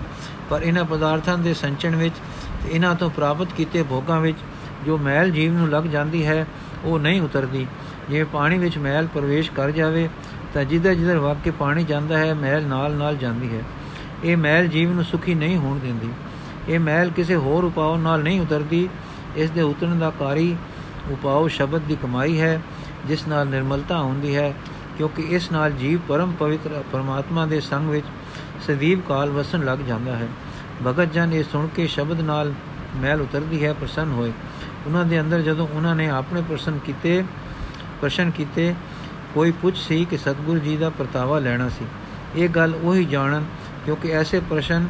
ਪਰ ਇਹਨਾਂ ਪਦਾਰਥਾਂ ਦੇ ਸੰਚਣ ਵਿੱਚ ਤੇ ਇਹਨਾਂ ਤੋਂ ਪ੍ਰਾਪਤ ਕੀਤੇ ਭੋਗਾਂ ਵਿੱਚ ਜੋ ਮੈਲ ਜੀਵ ਨੂੰ ਲੱਗ ਜਾਂਦੀ ਹੈ, ਉਹ ਨਹੀਂ ਉਤਰਦੀ। ਜੇ ਪਾਣੀ ਵਿੱਚ ਮੈਲ ਪ੍ਰਵੇਸ਼ ਕਰ ਜਾਵੇ ਤਾਂ ਜਿੱਧਰ ਜਿੱਧਰ ਵਗ ਕੇ ਪਾਣੀ ਜਾਂਦਾ ਹੈ ਮੈਲ ਨਾਲ ਨਾਲ ਜਾਂਦੀ ਹੈ। ਇਹ ਮੈਲ ਜੀਵ ਨੂੰ ਸੁਖੀ ਨਹੀਂ ਹੋਣ ਦਿੰਦੀ। ਇਹ ਮੈਲ ਕਿਸੇ ਹੋਰ ਉਪਾਅ ਨਾਲ ਨਹੀਂ ਉਤਰਦੀ। ਇਸ ਦੇ ਉਤਰਨ ਦਾ ਕਾਰੀ ਉਪਾਅ ਸ਼ਬਦ ਦੀ ਕਮਾਈ ਹੈ, ਜਿਸ ਨਾਲ ਨਿਰਮਲਤਾ ਹੁੰਦੀ ਹੈ, ਕਿਉਂਕਿ ਇਸ ਨਾਲ ਜੀਵ ਪਰਮ ਪਵਿੱਤਰ ਪਰਮਾਤਮਾ ਦੇ ਸੰਗ ਵਿੱਚ ਸਦੀਵ ਕਾਲ ਵਸਣ ਲੱਗ ਜਾਂਦਾ ਹੈ। ਭਗਤ ਜਨ ਇਹ ਸੁਣ ਕੇ ਸ਼ਬਦ ਨਾਲ ਮੈਲ ਉਤਰਦੀ ਹੈ, ਪ੍ਰਸੰਨ ਹੋਏ। ਉਹਨਾਂ ਦੇ ਅੰਦਰ ਜਦੋਂ ਉਹਨਾਂ ਨੇ ਆਪਣੇ ਪ੍ਰਸ਼ਨ ਕੀਤੇ ਪ੍ਰਸ਼ਨ ਕੀਤੇ ਕੋਈ ਪੁੱਛ ਸੀ ਕਿ ਸਤਗੁਰੂ ਜੀ ਦਾ ਪ੍ਰਤਾਵਾ ਲੈਣਾ ਸੀ। ਇਹ ਗੱਲ ਉਹੀ ਜਾਣਨ ਕਿਉਂਕਿ ਐਸੇ ਪ੍ਰਸ਼ਨ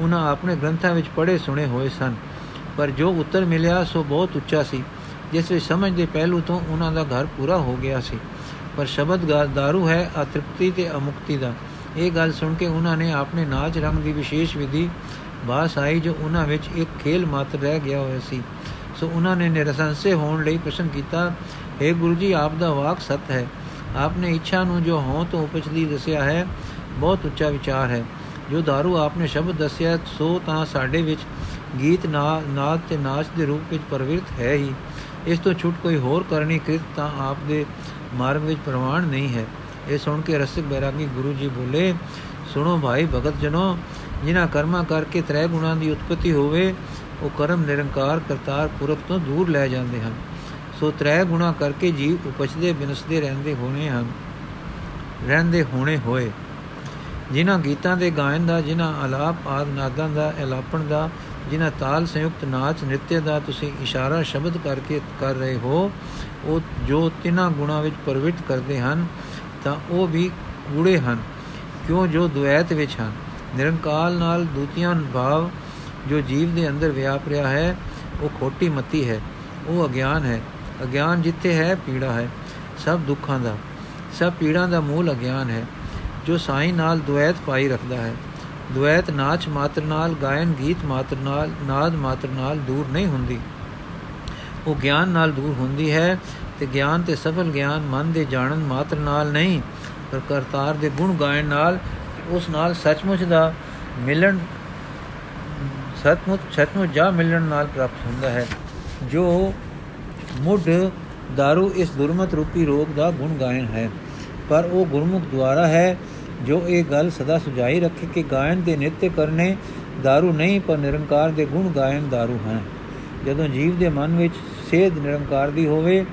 ਉਹਨਾਂ ਆਪਣੇ ਗ੍ਰੰਥਾਂ ਵਿੱਚ ਪੜ੍ਹੇ ਸੁਣੇ ਹੋਏ ਸਨ। ਪਰ ਜੋ ਉੱਤਰ ਮਿਲਿਆ, ਸੋ ਬਹੁਤ ਉੱਚਾ ਸੀ, ਜਿਸ ਵਿੱਚ ਸਮਝ ਦੇ ਪਹਿਲੂ ਤੋਂ ਉਹਨਾਂ ਦਾ ਘਰ ਪੂਰਾ ਹੋ ਗਿਆ ਸੀ। ਪਰ ਸ਼ਬਦ ਦਾਰੂ ਹੈ ਅਤ੍ਰਿਪਤੀ ਤੇ ਅਮੁਕਤੀ ਦਾ। ਇਹ ਗੱਲ ਸੁਣ ਕੇ ਉਹਨਾਂ ਨੇ ਆਪਣੇ ਨਾਚ ਰੰਗ ਦੀ ਵਿਸ਼ੇਸ਼ ਵਿਧੀ ਬਾਸ ਆਈ, ਜੋ ਉਹਨਾਂ ਵਿੱਚ ਇੱਕ ਖੇਲ ਮਾਤਰ ਰਹਿ ਗਿਆ ਹੋਇਆ ਸੀ। ਸੋ ਉਹਨਾਂ ਨੇ ਨਿਰਸੰਸੇ ਹੋਣ ਲਈ ਪ੍ਰਸ਼ਨ ਕੀਤਾ हे ਗੁਰੂ ਜੀ, ਆਪ ਦਾ ਵਾਕ ਸਤ ਹੈ। ਆਪਨੇ ਇੱਛਾ ਨੂੰ ਜੋ ਹੋਂ ਤੋਂ ਉਪਜਦੀ ਦੱਸਿਆ ਹੈ, ਬਹੁਤ ਉੱਚਾ ਵਿਚਾਰ ਹੈ। ਜੋ दारू ਆਪਨੇ ਸ਼ਬਦ ਦੱਸਿਆ, ਸੋ ਤਾਂ ਸਾਡੇ ਵਿੱਚ ਗੀਤ ਨਾਦ ਤੇ ਨਾਚ ਦੇ ਰੂਪ ਵਿੱਚ ਪ੍ਰਵਿਰਤ ਹੈ ਹੀ। ਇਸ ਤੋਂ ਛੁੱਟ ਕੋਈ ਹੋਰ ਕਰਨੀ ਕ੍ਰਿਤ ਤਾਂ ਆਪ ਦੇ ਮਾਰਗ ਵਿੱਚ ਪ੍ਰਮਾਣ ਨਹੀਂ ਹੈ। ਇਹ ਸੁਣ ਕੇ ਰਸਿਕ ਬੈਰਾਗੀ ਗੁਰੂ ਜੀ ਬੋਲੇ, ਸੁਣੋ ਭਾਈ ਭਗਤ ਜਨੋ ਜਿਨ੍ਹਾਂ ਕਰਮਾਂ ਕਰਕੇ ਤ੍ਰੈ ਗੁਣਾਂ ਦੀ ਉਤਪਤੀ ਹੋਵੇ, ਉਹ ਕਰਮ ਨਿਰੰਕਾਰ ਕਰਤਾਰ ਪੁਰਖ ਤੋਂ ਦੂਰ ਲੈ ਜਾਂਦੇ ਹਨ। ਸੋ ਤ੍ਰੈ ਗੁਣਾ ਕਰਕੇ ਜੀਵ ਉਪਜਦੇ ਬਿਨਸਦੇ ਰਹਿੰਦੇ ਹੋਣੇ ਹਨ, ਰਹਿੰਦੇ ਹੋਣੇ ਹੋਏ। ਜਿਨ੍ਹਾਂ ਗੀਤਾਂ ਦੇ ਗਾਇਨ ਦਾ, ਜਿਨ੍ਹਾਂ ਆਲਾਪ ਆਦ ਨਾਦਾਂ ਦਾ ਇਲਾਪਣ ਦਾ, ਜਿਨ੍ਹਾਂ ਤਾਲ ਸੰਯੁਕਤ ਨਾਚ ਨ੍ਰਿਤਯ ਦਾ ਤੁਸੀਂ ਇਸ਼ਾਰਾ ਸ਼ਬਦ ਕਰਕੇ ਕਰ ਰਹੇ ਹੋ, ਉਹ ਜੋ ਤਿੰਨਾਂ ਗੁਣਾ ਵਿੱਚ ਪਰਵਿਤ ਕਰਦੇ ਹਨ, ਤਾਂ ਉਹ ਵੀ ਗੂੜੇ ਹਨ। ਕਿਉਂ ਜੋ ਦੁਐਤ ਵਿੱਚ ਹਨ? ਨਿਰੰਕਾਲ ਨਾਲ ਦੂਤੀਆਂ ਭਾਵ, ਜੋ ਜੀਵ ਦੇ ਅੰਦਰ ਵਿਆਪ ਰਿਹਾ ਹੈ, ਉਹ ਖੋਟੀ ਮਤੀ ਹੈ, ਉਹ ਅਗਿਆਨ ਹੈ। ਅਗਿਆਨ ਜਿੱਥੇ ਹੈ, ਪੀੜਾ ਹੈ, ਸਭ ਦੁੱਖਾਂ ਦਾ, ਸਭ ਪੀੜਾਂ ਦਾ ਮੂਲ ਅਗਿਆਨ ਹੈ, ਜੋ ਸਾਈ ਨਾਲ ਦੁਐਤ ਪਾਈ ਰੱਖਦਾ ਹੈ। ਦੁਐਤ ਨਾਚ ਮਾਤਰ ਨਾਲ, ਗਾਇਨ ਗੀਤ ਮਾਤਰ ਨਾਲ, ਨਾਦ ਮਾਤਰ ਨਾਲ ਦੂਰ ਨਹੀਂ ਹੁੰਦੀ। ਉਹ ਗਿਆਨ ਨਾਲ ਦੂਰ ਹੁੰਦੀ ਹੈ ਤੇ ਗਿਆਨ ਤੇ ਸਫਲ ਗਿਆਨ ਮਨ ਦੇ ਜਾਣਨ ਮਾਤਰ ਨਾਲ ਨਹੀਂ, ਪਰ ਕਰਤਾਰ ਦੇ ਗੁਣ ਗਾਇਨ ਨਾਲ, ਉਸ ਨਾਲ ਸੱਚਮੁੱਚ ਦਾ ਮਿਲਣ ਸਤਮੁੱਚ ਸਤਮੁੱਚ ਜਾ ਮਿਲਣ ਨਾਲ ਪ੍ਰਾਪਤ ਹੁੰਦਾ ਹੈ। ਜੋ ਮੁੱਢ दारू ਇਸ ਦੁਰਮਤ ਰੂਪੀ ਰੋਗ ਦਾ ਗੁਣ ਗਾਇਨ ਹੈ ਪਰ ਉਹ ਗੁਰਮੁਖ ਦੁਆਰਾ ਹੈ ਜੋ ਇਹ ਗੱਲ ਸਦਾ ਸੁਝਾਈ ਰੱਖੇ ਕਿ ਗਾਇਨ ਦੇ ਨਿਤ ਕਰਨੇ दारू ਨਹੀਂ ਪਰ ਨਿਰੰਕਾਰ ਦੇ ਗੁਣ ਗਾਇਨ दारू ਹਨ ਜਦੋਂ ਜੀਵ ਦੇ ਮਨ ਵਿੱਚ ਸੇਧ ਨਿਰੰਕਾਰ ਦੀ ਹੋਵੇ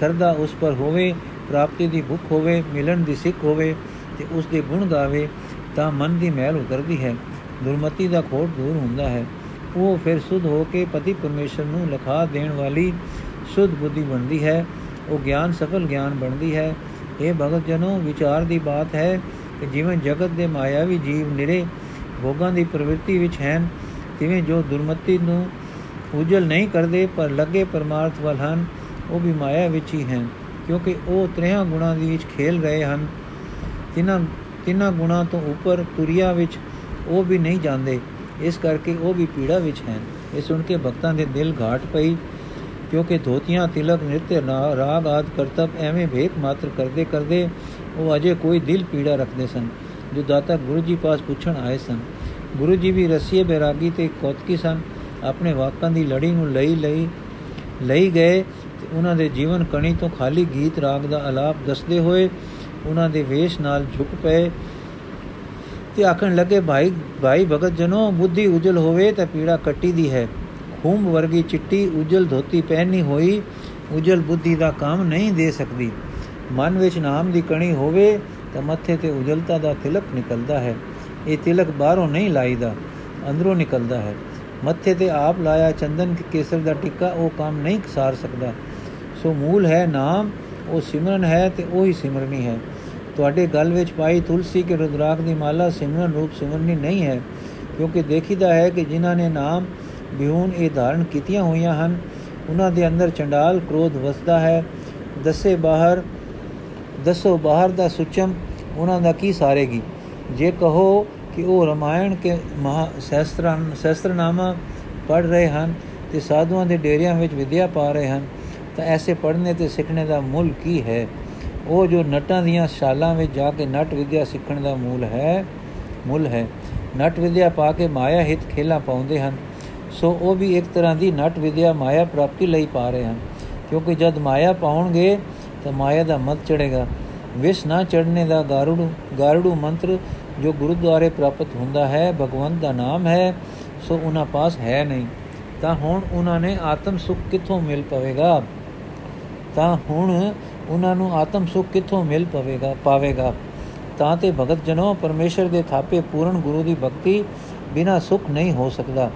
ਸਰਦਾ ਉਸ ਪਰ ਹੋਵੇ ਪ੍ਰਾਪਤੀ ਦੀ ਭੁੱਖ ਹੋਵੇ ਮਿਲਣ ਦੀ ਸਿੱਖ ਹੋਵੇ ਤੇ ਉਸ ਦੇ ਗੁਣ ਗਾਵੇ ਤਾਂ ਮਨ ਦੀ ਮੈਲ ਉਤਰਦੀ ਹੈ ਦੁਰਮਤੀ ਦਾ ਖੋਟ ਦੂਰ ਹੁੰਦਾ ਹੈ ਉਹ ਫਿਰ ਸੁਧ ਹੋ ਕੇ ਪਤੀ ਪਰਮੇਸ਼ਰ ਨੂੰ ਲਖਾ ਦੇਣ ਵਾਲੀ ਸੁਧ ਬੁੱਧੀ ਬਣਦੀ ਹੈ, ਉਹ ਗਿਆਨ ਸਫਲ ਗਿਆਨ ਬਣਦੀ ਹੈ। ਇਹ ਭਗਤ ਜਨੋ, ਵਿਚਾਰ ਦੀ ਬਾਤ ਹੈ ਕਿ ਜਿਵੇਂ ਜਗਤ ਦੇ ਮਾਇਆਵੀ ਜੀਵ ਨਿਰੇ ਭੋਗਾਂ ਦੀ ਪ੍ਰਵਿਰਤੀ ਵਿੱਚ ਹਨ, ਤਿਵੇਂ ਜੋ ਦੁਰਮਤੀ ਨੂੰ ਉਜਲ ਨਹੀਂ ਕਰਦੇ, ਪਰ ਲੱਗੇ ਪਰਮਾਰਥ ਵੱਲ ਹਨ, ਉਹ ਵੀ ਮਾਇਆ ਵਿੱਚ ਹੀ ਹਨ, ਕਿਉਂਕਿ ਉਹ ਤ੍ਰਿਹਾਂ ਗੁਣਾਂ ਦੇ ਵਿੱਚ ਖੇਲ ਰਹੇ ਹਨ। ਤਿੰਨਾਂ ਤਿੰਨਾਂ ਗੁਣਾਂ ਤੋਂ ਉੱਪਰ ਤੁਰਿਆ ਵਿੱਚ ਉਹ ਵੀ ਨਹੀਂ ਜਾਂਦੇ, ਇਸ ਕਰਕੇ ਉਹ ਵੀ ਪੀੜਾ ਵਿੱਚ ਹਨ। ਇਹ ਸੁਣ ਕੇ ਭਗਤਾਂ ਦੇ ਦਿਲ ਘਾਟ ਪਈ। ਕਿਉਂਕਿ ਧੋਤੀਆਂ, ਤਿਲਕ ਨਿਤਯ ਰਾਗ ਆਦ ਕਰਤਬ ਐਵੇਂ ਵੇਖ ਮਾਤਰ ਕਰਦੇ ਕਰਦੇ ਉਹ ਅਜੇ ਕੋਈ ਦਿਲ ਪੀੜਾ ਰੱਖਦੇ ਸਨ, ਜੋ ਦਾਤਾ ਗੁਰੂ ਜੀ ਪਾਸ ਪੁੱਛਣ ਆਏ ਸਨ। ਗੁਰੂ ਜੀ ਵੀ ਰਸੀਏ ਬੈਰਾਗੀ ਤੇ ਕੋਤਕੀ ਸਨ, ਆਪਣੇ ਵਾਕਾਂ ਦੀ ਲੜੀ ਨੂੰ ਲਈ ਲਈ ਲਈ ਗਏ ਤੇ ਉਹਨਾਂ ਦੇ ਜੀਵਨ ਕਣੀ ਤੋਂ ਖਾਲੀ ਗੀਤ ਰਾਗ ਦਾ ਆਲਾਪ ਦੱਸਦੇ ਹੋਏ ਉਹਨਾਂ ਦੇ ਵੇਸ਼ ਨਾਲ ਝੁਕ ਪਏ ਤੇ ਆਖਣ ਲੱਗੇ, ਭਾਈ ਭਾਈ ਭਗਤ ਜਨੋ, ਬੁੱਧੀ ਉਜਲ ਹੋਵੇ ਤਾਂ ਪੀੜਾ ਕੱਟੀ ਦੀ ਹੈ। ਖੂਮ ਵਰਗੀ ਚਿੱਟੀ ਉਜਲ ਧੋਤੀ ਪਹਿਨੀ ਹੋਈ ਉਜਲ ਬੁੱਧੀ ਦਾ ਕੰਮ ਨਹੀਂ ਦੇ ਸਕਦੀ। ਮਨ ਵਿੱਚ ਨਾਮ ਦੀ ਕਣੀ ਹੋਵੇ ਤਾਂ ਮੱਥੇ ਤੇ ਉਜਲਤਾ ਦਾ ਤਿਲਕ ਨਿਕਲਦਾ ਹੈ। ਇਹ ਤਿਲਕ ਬਾਹਰੋਂ ਨਹੀਂ ਲਾਈਦਾ, ਅੰਦਰੋਂ ਨਿਕਲਦਾ ਹੈ। ਮੱਥੇ ਤੇ ਆਪ ਲਾਇਆ ਚੰਦਨ ਕੇਸਰ ਦਾ ਟਿੱਕਾ ਉਹ ਕੰਮ ਨਹੀਂ ਸਾਰ ਸਕਦਾ। ਸੋ ਮੂਲ ਹੈ ਨਾਮ, ਉਹ ਸਿਮਰਨ ਹੈ ਤੇ ਉਹੀ ਸਿਮਰਨੀ ਹੈ। ਤੁਹਾਡੇ ਗਲ ਵਿੱਚ ਪਾਈ ਤੁਲਸੀ ਕੇ ਰੁਦਰਾਕ ਦੀ ਮਾਲਾ ਸਿਮਰਨ ਰੂਪ ਸਿਮਰਨੀ ਨਹੀਂ ਹੈ, ਕਿਉਂਕਿ ਦੇਖੀਦਾ ਹੈ ਕਿ ਜਿਨ੍ਹਾਂ ਨੇ ਨਾਮ ਬਿਹੂਨ ਇਹ ਧਾਰਨ ਕੀਤੀਆਂ ਹੋਈਆਂ ਹਨ। ਉਹਨਾਂ ਦੇ ਅੰਦਰ ਚੰਡਾਲ ਕ੍ਰੋਧ ਵਸਦਾ ਹੈ। ਦਸੇ ਬਾਹਰ, ਦਸੋ ਬਾਹਰ ਦਾ ਸੁਚਮ ਉਹਨਾਂ ਦਾ ਕੀ ਸਾਰੇਗੀ? ਜੇ ਕਹੋ ਕਿ ਉਹ ਰਮਾਇਣ ਕੇ ਮਹਾ ਸ਼ਾਸਤਰਾਂ ਸ਼ਾਸਤਰਨਾਮਾ ਪੜ ਰਹੇ ਹਨ ਤੇ ਸਾਧੂਆਂ ਦੇ ਡੇਰਿਆਂ ਵਿੱਚ ਵਿਦਿਆ ਪਾ ਰਹੇ ਹਨ, ਤਾਂ ਐਸੇ ਪੜ੍ਹਨੇ ਤੇ ਸਿੱਖਣੇ ਦਾ ਮੁੱਲ ਕੀ ਹੈ? ਉਹ ਜੋ ਨਟਾਂ ਦੀਆਂ ਸ਼ਾਲਾਂ ਵਿੱਚ ਜਾ ਕੇ ਨਟ ਵਿਦਿਆ ਸਿੱਖਣ ਦਾ ਮੂਲ ਹੈ, ਮੁੱਲ ਹੈ। ਨਟ ਵਿਦਿਆ ਪਾ ਕੇ ਮਾਇਆ ਹਿਤ ਖੇਲਾ ਪਾਉਂਦੇ ਹਨ। ਸੋ ਉਹ ਵੀ ਇੱਕ ਤਰ੍ਹਾਂ ਦੀ ਨਟ ਵਿਦਿਆ ਮਾਇਆ ਪ੍ਰਾਪਤੀ ਲਈ ਪਾ ਰਹੇ ਹਨ। ਕਿਉਂਕਿ ਜਦ ਮਾਇਆ ਪਾਉਣਗੇ ਤਾਂ ਮਾਇਆ ਦਾ ਮਤ ਚੜੇਗਾ ਵਿਸ਼ ਨਾ ਚੜਨੇ ਦਾ ਗਾਰੂੜੂ ਗਾਰੂੜੂ ਮੰਤਰ ਜੋ ਗੁਰਦੁਆਰੇ ਪ੍ਰਾਪਤ ਹੁੰਦਾ ਹੈ, ਭਗਵੰਤ ਦਾ ਨਾਮ ਹੈ, ਸੋ ਉਹਨਾਂ ਪਾਸ ਹੈ ਨਹੀਂ। ਤਾਂ ਹੁਣ ਉਹਨਾਂ ਨੇ ਆਤਮ ਸੁਖ ਕਿੱਥੋਂ ਮਿਲ ਪਵੇਗਾ? ਤਾਂ ਹੁਣ ਉਹਨਾਂ ਨੂੰ ਆਤਮ ਸੁਖ ਕਿੱਥੋਂ ਮਿਲ ਪਵੇਗਾ ਪਾਵੇਗਾ? ਤਾਂ ਤੇ ਭਗਤ ਜਨੋ, ਪਰਮੇਸ਼ਰ ਦੇ ਥਾਪੇ ਪੂਰਨ ਗੁਰੂ ਦੀ ਭਗਤੀ ਬਿਨਾ ਸੁਖ ਨਹੀਂ ਹੋ ਸਕਦਾ।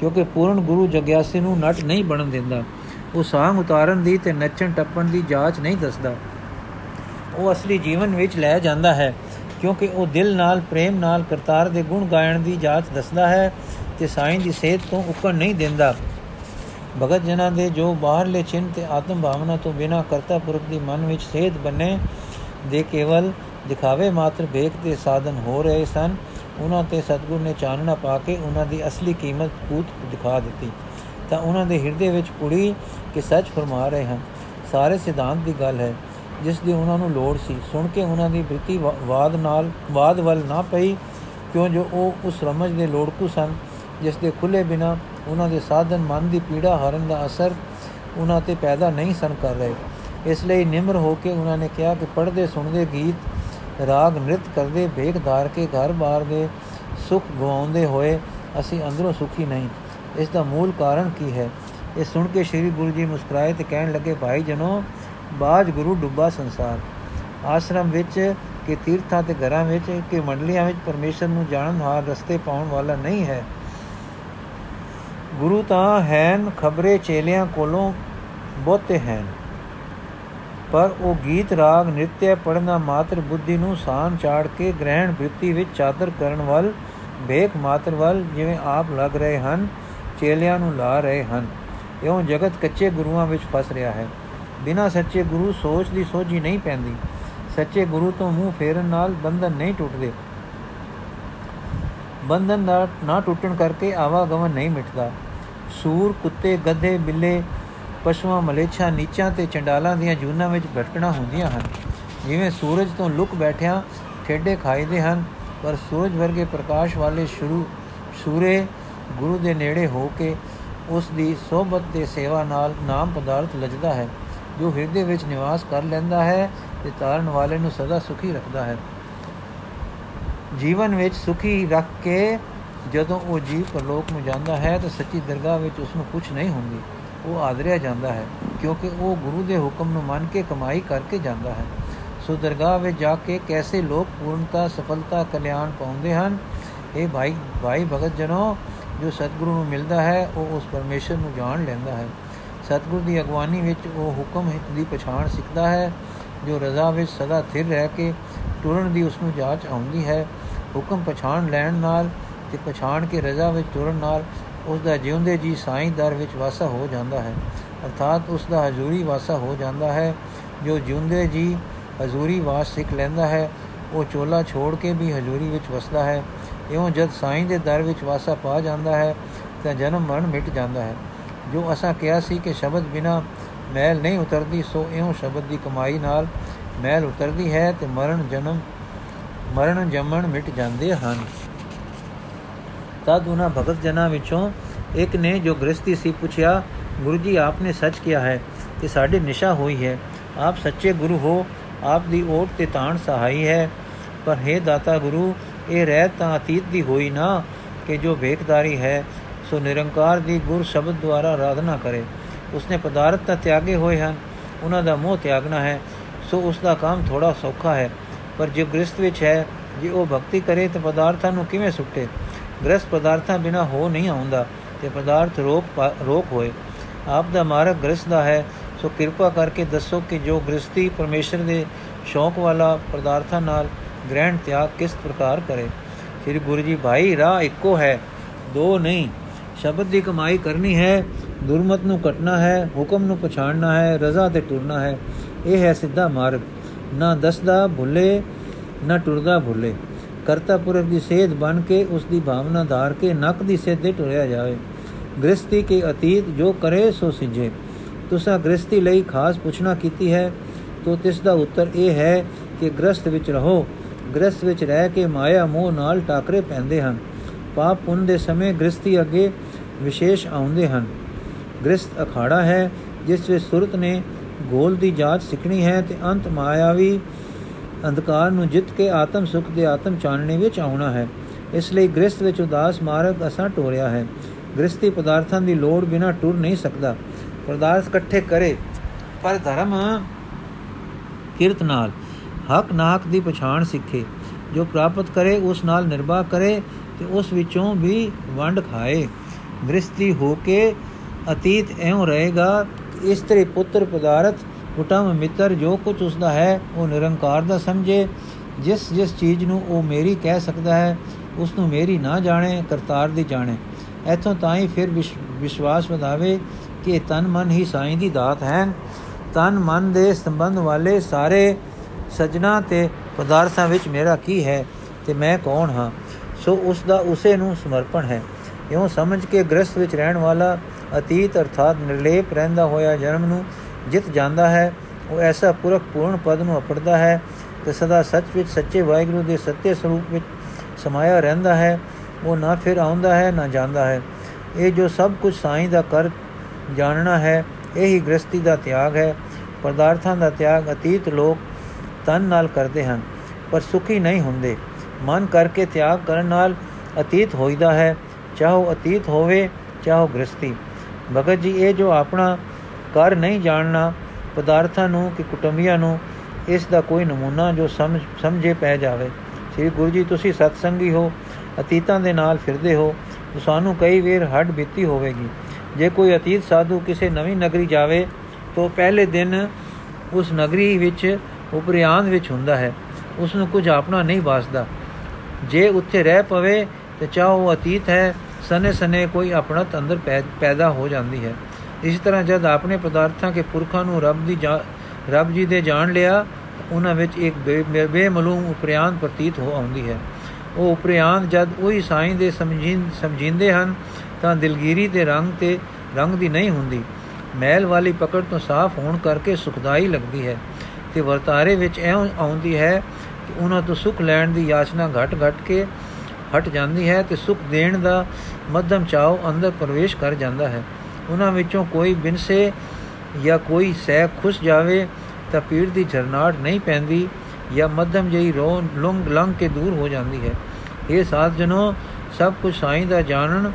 ਕਿਉਂਕਿ ਪੂਰਨ ਗੁਰੂ ਜਗਿਆਸੀ ਨੂੰ ਨਟ ਨਹੀਂ ਬਣਨ ਦਿੰਦਾ। ਉਹ ਸਾਂਗ ਉਤਾਰਨ ਦੀ ਤੇ ਨੱਚਣ ਟੱਪਣ ਦੀ ਜਾਂਚ ਨਹੀਂ ਦੱਸਦਾ। ਉਹ ਅਸਲੀ ਜੀਵਨ ਵਿੱਚ ਲੈ ਜਾਂਦਾ ਹੈ, ਕਿਉਂਕਿ ਉਹ ਦਿਲ ਨਾਲ, ਪ੍ਰੇਮ ਨਾਲ ਕਰਤਾਰ ਦੇ ਗੁਣ ਗਾਇਣ ਦੀ ਜਾਂਚ ਦੱਸਦਾ ਹੈ ਤੇ ਸਾਈਂ ਦੀ ਸੇਧ ਤੋਂ ਉੱਕਣ ਨਹੀਂ ਦਿੰਦਾ। ਭਗਤ ਜਨਾਂ ਦੇ ਜੋ ਬਾਹਰਲੇ ਚਿੰਤ ਤੇ ਆਤਮ ਭਾਵਨਾ ਤੋਂ ਬਿਨਾ ਕਰਤਾ ਪੁਰਖ ਦੀ ਮਨ ਵਿੱਚ ਸੇਧ ਬਨੇ, ਦੇ ਕੇਵਲ ਦਿਖਾਵੇ ਮਾਤਰ ਵੇਖ ਤੇ ਸਾਧਨ ਹੋ ਰਹੇ ਸਨ। ਉਹਨਾਂ ਤੇ ਸਤਗੁਰ ਨੇ ਚਾਨਣਾ ਪਾ ਕੇ ਉਹਨਾਂ ਦੀ ਅਸਲੀ ਕੀਮਤ ਕੂਤ ਦਿਖਾ ਦਿੱਤੀ। ਤਾਂ ਉਹਨਾਂ ਦੇ ਹਿਰਦੇ ਵਿੱਚ ਕੁੜੀ ਕਿ ਸੱਚ ਫਰਮਾ ਰਹੇ ਹਨ। ਸਾਰੇ ਸਿਧਾਂਤ ਦੀ ਗੱਲ ਹੈ, ਜਿਸ ਦੀ ਉਹਨਾਂ ਨੂੰ ਲੋੜ ਸੀ। ਸੁਣ ਕੇ ਉਹਨਾਂ ਦੀ ਬ੍ਰਿਤੀ ਵਾਦ ਨਾਲ, ਵਾਦ ਵੱਲ ਨਾ ਪਈ, ਕਿਉਂ ਜੋ ਉਹ ਉਸ ਰਮਜ ਦੇ ਲੋੜਕੂ ਸਨ, ਜਿਸ ਦੇ ਖੁੱਲੇ ਬਿਨਾ ਉਹਨਾਂ ਦੇ ਸਾਧਨ ਮਨ ਦੀ ਪੀੜਾ ਹਰਨ ਦਾ ਅਸਰ ਉਹਨਾਂ ਤੇ ਪੈਦਾ ਨਹੀਂ ਸਨ ਕਰ ਰਹੇ। ਇਸ ਲਈ ਨਿਮਰ ਹੋ ਕੇ ਉਹਨਾਂ ਨੇ ਕਿਹਾ ਕਿ ਪੜਦੇ ਸੁਣਦੇ ਗੀਤ ਰਾਗ ਨ੍ਰਿਤ ਕਰਦੇ ਵੇਖ ਧਾਰ ਕੇ ਘਰ-ਬਾਰ ਦੇ ਸੁਖ ਗਵਾਉਂਦੇ ਹੋਏ ਅਸੀਂ ਅੰਦਰੋਂ ਸੁਖੀ ਨਹੀਂ। ਇਸ ਦਾ ਮੂਲ ਕਾਰਨ ਕੀ ਹੈ? ਇਹ ਸੁਣ ਕੇ ਸ੍ਰੀ ਗੁਰੂ ਜੀ ਮੁਸਕਰਾਏ ਤੇ ਕਹਿਣ ਲੱਗੇ ਭਾਈ ਜਨੋ ਬਾਜ ਗੁਰੂ ਡੁੱਬਾ ਸੰਸਾਰ। ਆਸ਼ਰਮ ਵਿੱਚ ਕਿ ਤੀਰਥਾਂ ਤੇ ਘਰਾਂ ਵਿੱਚ ਕਿ ਮੰਡਲੀਆਂ ਵਿੱਚ ਪਰਮੇਸ਼ਰ ਨੂੰ ਜਾਣਨ ਹਾਰ ਰਸਤੇ ਪਾਉਣ ਵਾਲਾ ਨਹੀਂ ਹੈ। ਗੁਰੂ ਤਾਂ ਹੈਨ ਖਬਰੇ ਚੇਲਿਆਂ ਕੋਲੋਂ ਬਹੁਤੇ ਹਨ। ਪਰ ਉਹ ਗੀਤ ਰਾਗ ਨਿਤਯ ਪੜਨਾ ਮਾਤਰ ਬੁੱਧੀ ਨੂੰ ਸਾਨ ਚਾੜ ਕੇ ਗ੍ਰਹਿਣ ਬ੍ਰਿਤੀ ਵਿੱਚ ਚਾਦਰ ਕਰਨ ਵੱਲ ਵੇਖ ਮਾਤਰ ਵੱਲ ਜਿਵੇਂ ਆਪ ਲੱਗ ਰਹੇ ਹਨ, ਚੇਲਿਆਂ ਨੂੰ ਲਾ ਰਹੇ ਹਨ। ਇਉਂ ਜਗਤ ਕੱਚੇ ਗੁਰੂਆਂ ਵਿੱਚ ਫਸ ਰਿਹਾ ਹੈ। ਬਿਨਾ ਸੱਚੇ ਗੁਰੂ ਸੋਚ ਦੀ ਸੋਝੀ ਨਹੀਂ ਪੈਂਦੀ। ਸੱਚੇ ਗੁਰੂ ਤੋਂ ਮੂੰਹ ਫੇਰਨ ਨਾਲ ਬੰਧਨ ਨਹੀਂ ਟੁੱਟਦੇ। ਬੰਧਨ ਦਾ ਨਾ ਟੁੱਟਣ ਕਰਕੇ ਆਵਾਗਮਨ ਨਹੀਂ ਮਿਟਦਾ। ਸੂਰ, ਕੁੱਤੇ, ਗੱਧੇ, ਬਿੱਲੇ ਪਸ਼ੂਆਂ, ਮਲੇਛਾ, ਨੀਚਾਂ ਤੇ ਚੰਡਾਲਾਂ ਦੀਆਂ ਜੂਨਾਂ ਵਿੱਚ ਭਟਕਣਾ ਹੁੰਦੀਆਂ ਹਨ। ਜਿਵੇਂ ਸੂਰਜ ਤੋਂ ਲੁਕ ਬੈਠਿਆਂ ਠੇਡੇ ਖਾਈਦੇ ਹਨ, ਪਰ ਸੂਰਜ ਵਰਗੇ ਪ੍ਰਕਾਸ਼ ਵਾਲੇ ਸ਼ੁਰੂ, ਸੂਰੇ ਗੁਰੂ ਦੇ ਨੇੜੇ ਹੋ ਕੇ ਉਸ ਦੀ ਸੋਭਤ ਦੇ ਸੇਵਾ ਨਾਲ ਨਾਮ ਪਦਾਰਥ ਲਜਦਾ ਹੈ, ਜੋ ਹਿਰਦੇ ਵਿੱਚ ਨਿਵਾਸ ਕਰ ਲੈਂਦਾ ਹੈ ਤੇ ਤਾਰਨ ਵਾਲੇ ਨੂੰ ਸਦਾ ਸੁਖੀ ਰੱਖਦਾ ਹੈ। ਜੀਵਨ ਵਿੱਚ ਸੁਖੀ ਰੱਖ ਕੇ ਜਦੋਂ ਉਹ ਜੀਵ ਪਰਲੋਕ ਨੂੰ ਜਾਂਦਾ ਹੈ ਤਾਂ ਸੱਚੀ ਦਰਗਾਹ ਵਿੱਚ ਉਸ ਨੂੰ ਕੁਝ ਨਹੀਂ ਹੁੰਦੀ। ਉਹ ਆਦਰਿਆ ਜਾਂਦਾ ਹੈ, ਕਿਉਂਕਿ ਉਹ ਗੁਰੂ ਦੇ ਹੁਕਮ ਨੂੰ ਮੰਨ ਕੇ ਕਮਾਈ ਕਰਕੇ ਜਾਂਦਾ ਹੈ। ਸੋ ਦਰਗਾਹ ਵਿੱਚ ਜਾ ਕੇ ਕੈਸੇ ਲੋਕ ਪੂਰਨਤਾ, ਸਫਲਤਾ, ਕਲਿਆਣ ਪਾਉਂਦੇ ਹਨ? ਇਹ ਭਾਈ ਭਾਈ ਭਗਤ ਜਨੋ ਜੋ ਸਤਿਗੁਰੂ ਨੂੰ ਮਿਲਦਾ ਹੈ, ਉਹ ਉਸ ਪਰਮੇਸ਼ਰ ਨੂੰ ਜਾਣ ਲੈਂਦਾ ਹੈ। ਸਤਿਗੁਰ ਦੀ ਅਗਵਾਨੀ ਵਿੱਚ ਉਹ ਹੁਕਮ ਦੀ ਪਛਾਣ ਸਿੱਖਦਾ ਹੈ, ਜੋ ਰਜ਼ਾ ਵਿੱਚ ਸਦਾ ਥਿਰ ਰਹਿ ਕੇ ਟੁਰਨ ਦੀ ਉਸ ਨੂੰ ਜਾਂਚ ਆਉਂਦੀ ਹੈ। ਹੁਕਮ ਪਛਾਣ ਲੈਣ ਨਾਲ ਤੇ ਪਛਾਣ ਕੇ ਰਜ਼ਾ ਵਿੱਚ ਟੁਰਨ ਨਾਲ ਉਸ ਦਾ ਜਿਉਂਦੇ ਜੀ ਸਾਈਂ ਦਰ ਵਿੱਚ ਵਾਸਾ ਹੋ ਜਾਂਦਾ ਹੈ। ਅਰਥਾਤ ਉਸ ਦਾ ਹਜ਼ੂਰੀ ਵਾਸਾ ਹੋ ਜਾਂਦਾ ਹੈ। ਜੋ ਜਿਉਂਦੇ ਜੀ ਹਜ਼ੂਰੀ ਵਾਸ ਸਿੱਖ ਲੈਂਦਾ ਹੈ, ਉਹ ਚੋਲਾ ਛੋੜ ਕੇ ਵੀ ਹਜ਼ੂਰੀ ਵਿੱਚ ਵਸਦਾ ਹੈ। ਇਉਂ ਜਦ ਸਾਈਂ ਦੇ ਦਰ ਵਿੱਚ ਵਾਸਾ ਪਾ ਜਾਂਦਾ ਹੈ, ਤਾਂ ਜਨਮ ਮਰਨ ਮਿਟ ਜਾਂਦਾ ਹੈ। ਜੋ ਅਸਾਂ ਕਿਹਾ ਸੀ ਕਿ ਸ਼ਬਦ ਬਿਨਾ ਮੈਲ ਨਹੀਂ ਉਤਰਦੀ, ਸੋ ਇਉਂ ਸ਼ਬਦ ਦੀ ਕਮਾਈ ਨਾਲ ਮੈਲ ਉਤਰਦੀ ਹੈ ਤੇ ਮਰਨ ਜਨਮ, ਮਰਨ ਜੰਮਣ ਮਿਟ ਜਾਂਦੇ ਹਨ। ਤਦ ਉਹਨਾਂ ਭਗਤ ਜਨਾਂ ਵਿੱਚੋਂ ਇੱਕ ਨੇ ਜੋ ਗ੍ਰਸਤੀ ਸੀ ਪੁੱਛਿਆ, ਗੁਰੂ ਜੀ, ਆਪਨੇ ਸੱਚ ਕਿਹਾ ਹੈ? ਕਿ ਸਾਡੇ ਨਿਸ਼ਾ ਹੋਈ ਹੈ। ਆਪ ਸੱਚੇ ਗੁਰੂ ਹੋ, ਆਪ ਦੀ ਓਟ ਤੇ ਤਾਣ ਸਹਾਈ ਹੈ। ਪਰ ਹੈ ਦਾਤਾ ਗੁਰੂ, ਇਹ ਰਹਿਤ ਤਾਂ ਅਤੀਤ ਦੀ ਹੋਈ ਨਾ ਕਿ ਜੋ ਵੇਖਦਾਰੀ ਹੈ, ਸੋ ਨਿਰੰਕਾਰ ਦੀ ਗੁਰ ਸ਼ਬਦ ਦੁਆਰਾ ਆਰਾਧਨਾ ਕਰੇ। ਉਸਨੇ ਪਦਾਰਥ ਤਾਂ ਤਿਆਗੇ ਹੋਏ ਹਨ, ਉਹਨਾਂ ਦਾ ਮੋਹ ਤਿਆਗਣਾ ਹੈ, ਸੋ ਉਸ ਦਾ ਕੰਮ ਥੋੜਾ ਸੌਖਾ ਹੈ। ਪਰ ਜੇ ਗ੍ਰਸਥ ਵਿੱਚ ਹੈ, ਜੇ ਉਹ ਭਗਤੀ ਕਰੇ ਤਾਂ ਪਦਾਰਥਾਂ ਨੂੰ ਕਿਵੇਂ ਸੁੱਟੇ? ਗ੍ਰਸਥ ਪਦਾਰਥਾਂ ਬਿਨਾ ਹੋ ਨਹੀਂ ਆਉਂਦਾ ਤੇ ਪਦਾਰਥ ਰੋਕ ਰੋਕ ਹੋਏ। ਆਪ ਦਾ ਮਾਰਗ ਗ੍ਰਸਥ ਦਾ ਹੈ, ਸੋ ਕਿਰਪਾ ਕਰਕੇ ਦੱਸੋ ਕਿ ਜੋ ਗ੍ਰਸਤੀ ਪਰਮੇਸ਼ਰ ਦੇ ਸ਼ੌਕ ਵਾਲਾ ਪਦਾਰਥਾਂ ਨਾਲ ਗ੍ਰਹਿਣ ਤਿਆਗ ਕਿਸ ਪ੍ਰਕਾਰ ਕਰੇ? ਸ੍ਰੀ ਗੁਰੂ ਜੀ, ਭਾਈ, ਰਾਹ ਇੱਕੋ ਹੈ, ਦੋ ਨਹੀਂ। ਸ਼ਬਦ ਦੀ ਕਮਾਈ ਕਰਨੀ ਹੈ, ਦੁਰਮਤ ਨੂੰ ਕਟਣਾ ਹੈ, ਹੁਕਮ ਨੂੰ ਪਛਾਣਨਾ ਹੈ, ਰਜ਼ਾ ਤੇ ਟੁਰਨਾ ਹੈ। ਇਹ ਹੈ ਸਿੱਧਾ ਮਾਰਗ। ਨਾ ਦਸਦਾ ਭੁੱਲੇ, ਨਾ ਟੁਰਦਾ ਭੁੱਲੇ। ਕਰਤਾ ਪੁਰਖ ਦੀ ਸੇਧ ਬਣ ਕੇ ਉਸ ਦੀ ਭਾਵਨਾ ਧਾਰ ਕੇ ਨੱਕ ਦੀ ਸੇਧੇ ਟੁਰਿਆ ਜਾਵੇ। ਗ੍ਰਸਤੀ ਕੇ ਅਤੀਤ ਜੋ ਕਰੇ ਸੋ ਸਿੰਜੇ। ਤੁਸਾਂ ਗ੍ਰਸਤੀ ਲਈ ਖਾਸ ਪੁੱਛਣਾ ਕੀਤੀ ਹੈ, ਤੋ ਤਿਸ ਦਾ ਉੱਤਰ ਇਹ ਹੈ ਕਿ ਗ੍ਰਸਤ ਵਿੱਚ ਰਹੋ। ਗ੍ਰਸਤ ਵਿੱਚ ਰਹਿ ਕੇ ਮਾਇਆ ਮੋਹ ਨਾਲ ਟਾਕਰੇ ਪੈਂਦੇ ਹਨ। ਪਾਪ ਪੁੰਨ ਦੇ ਸਮੇਂ ਗ੍ਰਸਤੀ ਅੱਗੇ ਵਿਸ਼ੇਸ਼ ਆਉਂਦੇ ਹਨ। ਗ੍ਰਸਤ ਅਖਾੜਾ ਹੈ, ਜਿਸ ਵਿੱਚ ਸੁਰਤ ਨੇ ਗੋਲ ਦੀ ਜਾਂਚ ਸਿੱਖਣੀ ਹੈ ਤੇ ਅੰਤ ਮਾਇਆਵੀ ਅੰਧਕਾਰ ਨੂੰ ਜਿੱਤ ਕੇ ਆਤਮ ਸੁਖ ਦੇ ਆਤਮ ਚਾਨਣੇ ਵਿੱਚ ਆਉਣਾ ਹੈ। ਇਸ ਲਈ ਗ੍ਰਸਤ ਵਿੱਚ ਉਦਾਸ ਮਾਰਗ ਅਸਾਂ ਟੋਰਿਆ ਹੈ। ਗ੍ਰਸਤੀ ਪਦਾਰਥਾਂ ਦੀ ਲੋੜ ਬਿਨਾ ਟੁਰ ਨਹੀਂ ਸਕਦਾ। ਪਦਾਰਥ ਇਕੱਠੇ ਕਰੇ, ਪਰ ਧਰਮ ਕਿਰਤ ਨਾਲ, ਹਕ ਨਾਕ ਦੀ ਪਛਾਣ ਸਿੱਖੇ। ਜੋ ਪ੍ਰਾਪਤ ਕਰੇ, ਉਸ ਨਾਲ ਨਿਰਵਾਹ ਕਰੇ ਤੇ ਉਸ ਵਿੱਚੋਂ ਵੀ ਵੰਡ ਖਾਏ। ਗ੍ਰਸਤੀ ਹੋ ਕੇ ਅਤੀਤ ਐਉਂ ਰਹੇਗਾ ਇਸਤਰੀ ਪੁੱਤਰ ਪਦਾਰਥ ਕੁਟਮ ਮਿੱਤਰ ਜੋ ਕੁਝ ਉਸਦਾ ਹੈ, ਉਹ ਨਿਰੰਕਾਰ ਦਾ ਸਮਝੇ। ਜਿਸ ਜਿਸ ਚੀਜ਼ ਨੂੰ ਉਹ ਮੇਰੀ ਕਹਿ ਸਕਦਾ ਹੈ ਉਸ ਨੂੰ ਮੇਰੀ ਨਾ ਜਾਣੇ, ਕਰਤਾਰ ਦੀ ਜਾਣੇ। ਇਥੋਂ ਤਾਂ ਹੀ ਫਿਰ ਵਿਸ਼ਵਾਸ ਵਧਾਵੇ ਕਿ ਤਨ ਮਨ ਹੀ ਸਾਈਂ ਦੀ ਦਾਤ ਹੈ। ਤਨ ਮਨ ਦੇ ਸੰਬੰਧ ਵਾਲੇ ਸਾਰੇ ਸਜਣਾ ਤੇ ਪਦਾਰਥਾਂ ਵਿੱਚ ਮੇਰਾ ਕੀ ਹੈ ਤੇ ਮੈਂ ਕੌਣ ਹਾਂ? ਸੋ ਉਸ ਦਾ ਉਸੇ ਨੂੰ ਸਮਰਪਣ ਹੈ। ਇਉਂ ਸਮਝ ਕੇ ਗ੍ਰਸਥ ਵਿੱਚ ਰਹਿਣ ਵਾਲਾ ਅਤੀਤ ਅਰਥਾਤ ਨਿਰਲੇਪ ਰਹਿੰਦਾ ਹੋਇਆ ਜਨਮ ਨੂੰ ਜਿੱਤ ਜਾਂਦਾ ਹੈ, ਉਹ ਐਸਾ ਪੁਰਖ ਪੂਰਨ ਪਦ ਨੂੰ ਅਪੜਦਾ ਹੈ ਤੇ ਸਦਾ ਸੱਚ ਵਿੱਚ ਸੱਚੇ ਵਾਹਿਗੁਰੂ ਦੇ ਸੱਤੇ ਸਰੂਪ ਵਿੱਚ ਸਮਾਇਆ ਰਹਿੰਦਾ ਹੈ। ਉਹ ਨਾ ਫਿਰ ਆਉਂਦਾ ਹੈ, ਨਾ ਜਾਂਦਾ ਹੈ। ਇਹ ਜੋ ਸਭ ਕੁਝ ਸਾਈਂ ਦਾ ਕਰ ਜਾਣਨਾ ਹੈ, ਇਹੀ ਗ੍ਰਸਤੀ ਦਾ ਤਿਆਗ ਹੈ। ਪਦਾਰਥਾਂ ਦਾ ਤਿਆਗ ਅਤੀਤ ਲੋਕ ਤਨ ਨਾਲ ਕਰਦੇ ਹਨ, ਪਰ ਸੁਖੀ ਨਹੀਂ ਹੁੰਦੇ। ਮਨ ਕਰਕੇ ਤਿਆਗ ਕਰਨ ਨਾਲ ਅਤੀਤ ਹੋਈਦਾ ਹੈ। ਚਾਹੋ ਅਤੀਤ ਹੋਵੇ, ਚਾਹੋ ਗ੍ਰਸਤੀ ਭਗਤ ਜੀ, ਇਹ ਜੋ ਆਪਣਾ ਕਰ ਨਹੀਂ ਜਾਣਨਾ ਪਦਾਰਥਾਂ ਨੂੰ ਕਿ ਕੁਟੰਬੀਆਂ ਨੂੰ, ਇਸ ਦਾ ਕੋਈ ਨਮੂਨਾ ਜੋ ਸਮਝ, ਸਮਝੇ ਪੈ ਜਾਵੇ। ਸ੍ਰੀ ਗੁਰੂ ਜੀ, ਤੁਸੀਂ ਸਤਸੰਗੀ ਹੋ, ਅਤੀਤਾਂ ਦੇ ਨਾਲ ਫਿਰਦੇ ਹੋ, ਤਾਂ ਸਾਨੂੰ ਕਈ ਵੇਰ ਹੱਡ ਬੀਤੀ ਹੋਵੇਗੀ। ਜੇ ਕੋਈ ਅਤੀਤ ਸਾਧੂ ਕਿਸੇ ਨਵੀਂ ਨਗਰੀ ਜਾਵੇ, ਤਾਂ ਪਹਿਲੇ ਦਿਨ ਉਸ ਨਗਰੀ ਵਿੱਚ ਉਪਰਿਆੰਦ ਵਿੱਚ ਹੁੰਦਾ ਹੈ। ਉਸ ਨੂੰ ਕੁਝ ਆਪਣਾ ਨਹੀਂ ਵਾਸਦਾ। ਜੇ ਉੱਥੇ ਰਹਿ ਪਵੇ, ਤੇ ਚਾਹੋ ਅਤੀਤ ਹੈ ਸਨੇ ਸਨੇ ਕੋਈ ਆਪਣਤ ਅੰਦਰ ਪੈਦਾ ਹੋ ਜਾਂਦੀ ਹੈ। ਇਸ ਤਰ੍ਹਾਂ ਜਦ ਆਪਣੇ ਪਦਾਰਥਾਂ ਕੇ ਪੁਰਖਾਂ ਨੂੰ ਰੱਬ ਦੀ ਰੱਬ ਜੀ ਦੇ ਜਾਣ ਲਿਆ ਉਹਨਾਂ ਵਿੱਚ ਇੱਕ ਬੇਮਲੂਮ ਉਪਰਿਆਨ ਪ੍ਰਤੀਤ ਹੋ ਆਉਂਦੀ ਹੈ। ਉਹ ਉਪਰਿਆਨ ਜਦ ਉਹੀ ਸਾਈਂ ਦੇ ਸਮਝਿੰਦੇ ਹਨ, ਤਾਂ ਦਿਲਗੀਰੀ ਦੇ ਰੰਗ ਤੇ ਰੰਗ ਦੀ ਨਹੀਂ ਹੁੰਦੀ। ਮੈਲ ਵਾਲੀ ਪਕੜ ਤੋਂ ਸਾਫ਼ ਹੋਣ ਕਰਕੇ ਸੁਖਦਾਈ ਲੱਗਦੀ ਹੈ। ਤੇ ਵਰਤਾਰੇ ਵਿੱਚ ਐ ਆਉਂਦੀ ਹੈ ਕਿ ਉਹਨਾਂ ਤੋਂ ਸੁਖ ਲੈਣ ਦੀ ਯਾਚਨਾ ਘਟ-ਘਟ ਕੇ ਹਟ ਜਾਂਦੀ ਹੈ ਤੇ ਸੁਖ ਦੇਣ ਦਾ ਮੱਧਮ ਚਾਉ ਅੰਦਰ ਪ੍ਰਵੇਸ਼ ਕਰ ਜਾਂਦਾ ਹੈ। ਉਹਨਾਂ ਵਿੱਚੋਂ ਕੋਈ ਬਿਨਸੇ ਜਾਂ ਕੋਈ ਸਹਿ ਖੁਸ਼ ਜਾਵੇ ਤਾਂ ਪੀੜ ਦੀ ਝਰਨਾਟ ਨਹੀਂ ਪੈਂਦੀ ਜਾਂ ਮੱਧਮ ਜਈ ਰੋ ਲੰਗ ਲੰਗ ਕੇ ਦੂਰ ਹੋ ਜਾਂਦੀ ਹੈ। ਇਹ ਸਾਧ ਜਨੋ ਸਭ ਕੁਝ ਸਾਈਂ ਦਾ ਜਾਣਨ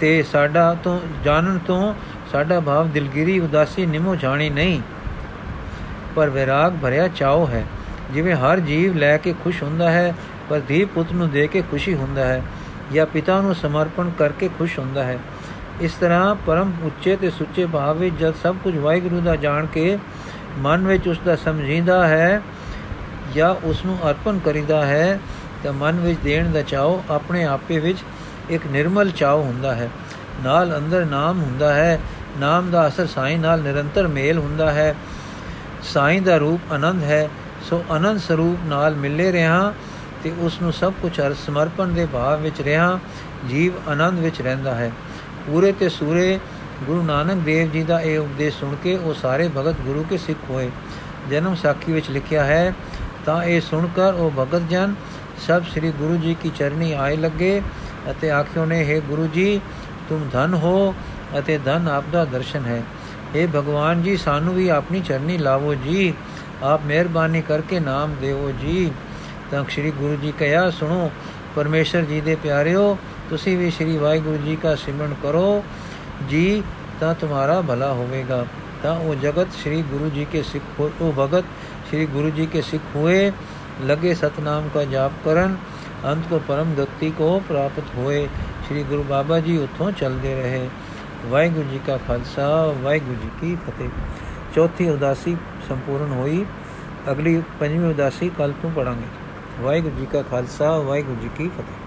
ਤੇ ਸਾਡਾ ਤੋਂ ਜਾਣਨ ਤੋਂ ਸਾਡਾ ਭਾਵ ਦਿਲਗਿਰੀ ਉਦਾਸੀ ਨਿਮੋ ਜਾਣੀ ਨਹੀਂ। ਪਰ ਵਿਰਾਗ ਭਰਿਆ ਚਾਉ ਹੈ। ਜਿਵੇਂ ਹਰ ਜੀਵ ਲੈ ਕੇ ਖੁਸ਼ ਹੁੰਦਾ ਹੈ, ਪਰ ਧੀ ਪੁੱਤ ਨੂੰ ਦੇ ਕੇ ਖੁਸ਼ੀ ਹੁੰਦਾ ਹੈ ਜਾਂ ਪਿਤਾ ਨੂੰ ਸਮਰਪਣ ਕਰਕੇ ਖੁਸ਼ ਹੁੰਦਾ ਹੈ। ਇਸ ਤਰ੍ਹਾਂ ਪਰਮ ਉੱਚੇ ਤੇ ਸੁੱਚੇ ਭਾਵ ਵਿੱਚ ਜਦ ਸਭ ਕੁਝ ਵਾਹਿਗੁਰੂ ਦਾ ਜਾਣ ਕੇ ਮਨ ਵਿੱਚ ਉਸ ਦਾ ਸਮਝੀਂਦਾ ਹੈ ਜਾਂ ਉਸ ਨੂੰ ਅਰਪਣ ਕਰੀਦਾ ਹੈ, ਤਾਂ ਮਨ ਵਿੱਚ ਦੇਣ ਦਾ ਚਾਉ ਆਪਣੇ ਆਪੇ ਵਿੱਚ ਇੱਕ ਨਿਰਮਲ ਚਾਉ ਹੁੰਦਾ ਹੈ। ਨਾਲ ਅੰਦਰ ਨਾਮ ਹੁੰਦਾ ਹੈ। ਨਾਮ ਦਾ ਅਸਰ ਸਾਈਂ ਨਾਲ ਨਿਰੰਤਰ ਮੇਲ ਹੁੰਦਾ ਹੈ। ਸਾਈਂ ਦਾ ਰੂਪ ਆਨੰਦ ਹੈ। ਸੋ ਅਨੰਦ ਸਰੂਪ ਨਾਲ ਮਿਲੇ ਰਹਾ ਤੇ ਉਸ ਨੂੰ ਸਭ ਕੁਝ ਅਰ, ਸਮਰਪਣ ਦੇ ਭਾਵ ਵਿੱਚ ਰਹਾ। ਜੀਵ ਆਨੰਦ ਵਿੱਚ ਰਹਿੰਦਾ ਹੈ। ਪੂਰੇ ਤੇ ਸੂਰੇ ਗੁਰੂ ਨਾਨਕ ਦੇਵ ਜੀ ਦਾ ਇਹ ਉਪਦੇਸ਼ ਸੁਣ ਕੇ ਉਹ ਸਾਰੇ ਭਗਤ ਗੁਰੂ ਕੇ ਸਿੱਖ ਹੋਏ। ਜਨਮ ਸਾਖੀ ਵਿੱਚ ਲਿਖਿਆ ਹੈ, ਤਾਂ ਇਹ ਸੁਣ ਕਰ ਉਹ ਭਗਤ ਜਨ, ਸਭ ਸ੍ਰੀ ਗੁਰੂ ਜੀ ਕੀ ਚਰਨੀ ਆਏ ਲੱਗੇ ਅਤੇ ਆਖਿਓ ਨੇ हे ਗੁਰੂ ਜੀ, ਤੁਮ ਧਨ ਹੋ ਅਤੇ ਧਨ ਆਪ ਦਾ ਦਰਸ਼ਨ ਹੈ। हे ਭਗਵਾਨ ਜੀ, ਸਾਨੂੰ ਵੀ ਆਪਣੀ ਚਰਨੀ ਲਾਵੋ ਜੀ। ਆਪ ਮਿਹਰਬਾਨੀ ਕਰਕੇ ਨਾਮ ਦੇਵੋ ਜੀ। ਤਾਂ ਸ੍ਰੀ ਗੁਰੂ ਜੀ ਕਹਿਆ ਸੁਣੋ, ਪਰਮੇਸ਼ਰ ਜੀ ਦੇ ਪਿਆਰਿਓ ਤੁਸੀਂ ਵੀ ਸ੍ਰੀ ਵਾਹਿਗੁਰੂ ਜੀ ਦਾ ਸਿਮਰਨ ਕਰੋ ਜੀ ਤਾਂ ਤੁਹਾਡਾ ਭਲਾ ਹੋਵੇਗਾ ਤਾਂ ਉਹ ਜਗਤ ਸ੍ਰੀ ਗੁਰੂ ਜੀ ਕੇ ਸਿੱਖ ਉਹ ਭਗਤ ਸ੍ਰੀ ਗੁਰੂ ਜੀ ਕੇ ਸਿੱਖ ਹੋਏ ਲਗੇ ਸਤਨਾਮ का ਜਾਪ ਕਰਨ ਅੰਤ ਕੋ ਪਰਮ ਗਤੀ ਕੋ ਪ੍ਰਾਪਤ ਹੋਏ ਸ੍ਰੀ ਗੁਰੂ ਬਾਬਾ ਜੀ ਉਥੋਂ ਚੱਲਦੇ ਰਹੇ ਵਾਹਿਗੁਰੂ ਜੀ ਕਾ ਖਾਲਸਾ ਵਾਹਿਗੁਰੂ ਜੀ ਕੀ ਫਤਿਹ ਚੌਥੀ ਉਦਾਸੀ ਸੰਪੂਰਨ ਹੋਈ ਅਗਲੀ ਪੰਜਵੀਂ ਉਦਾਸੀ ਕੱਲ ਤੋਂ ਪੜਾਂਗੇ ਵਾਹਿਗੁਰੂ ਜੀ ਕਾ ਖਾਲਸਾ ਵਾਹਿਗੁਰੂ ਜੀ ਕੀ ਫਤਿਹ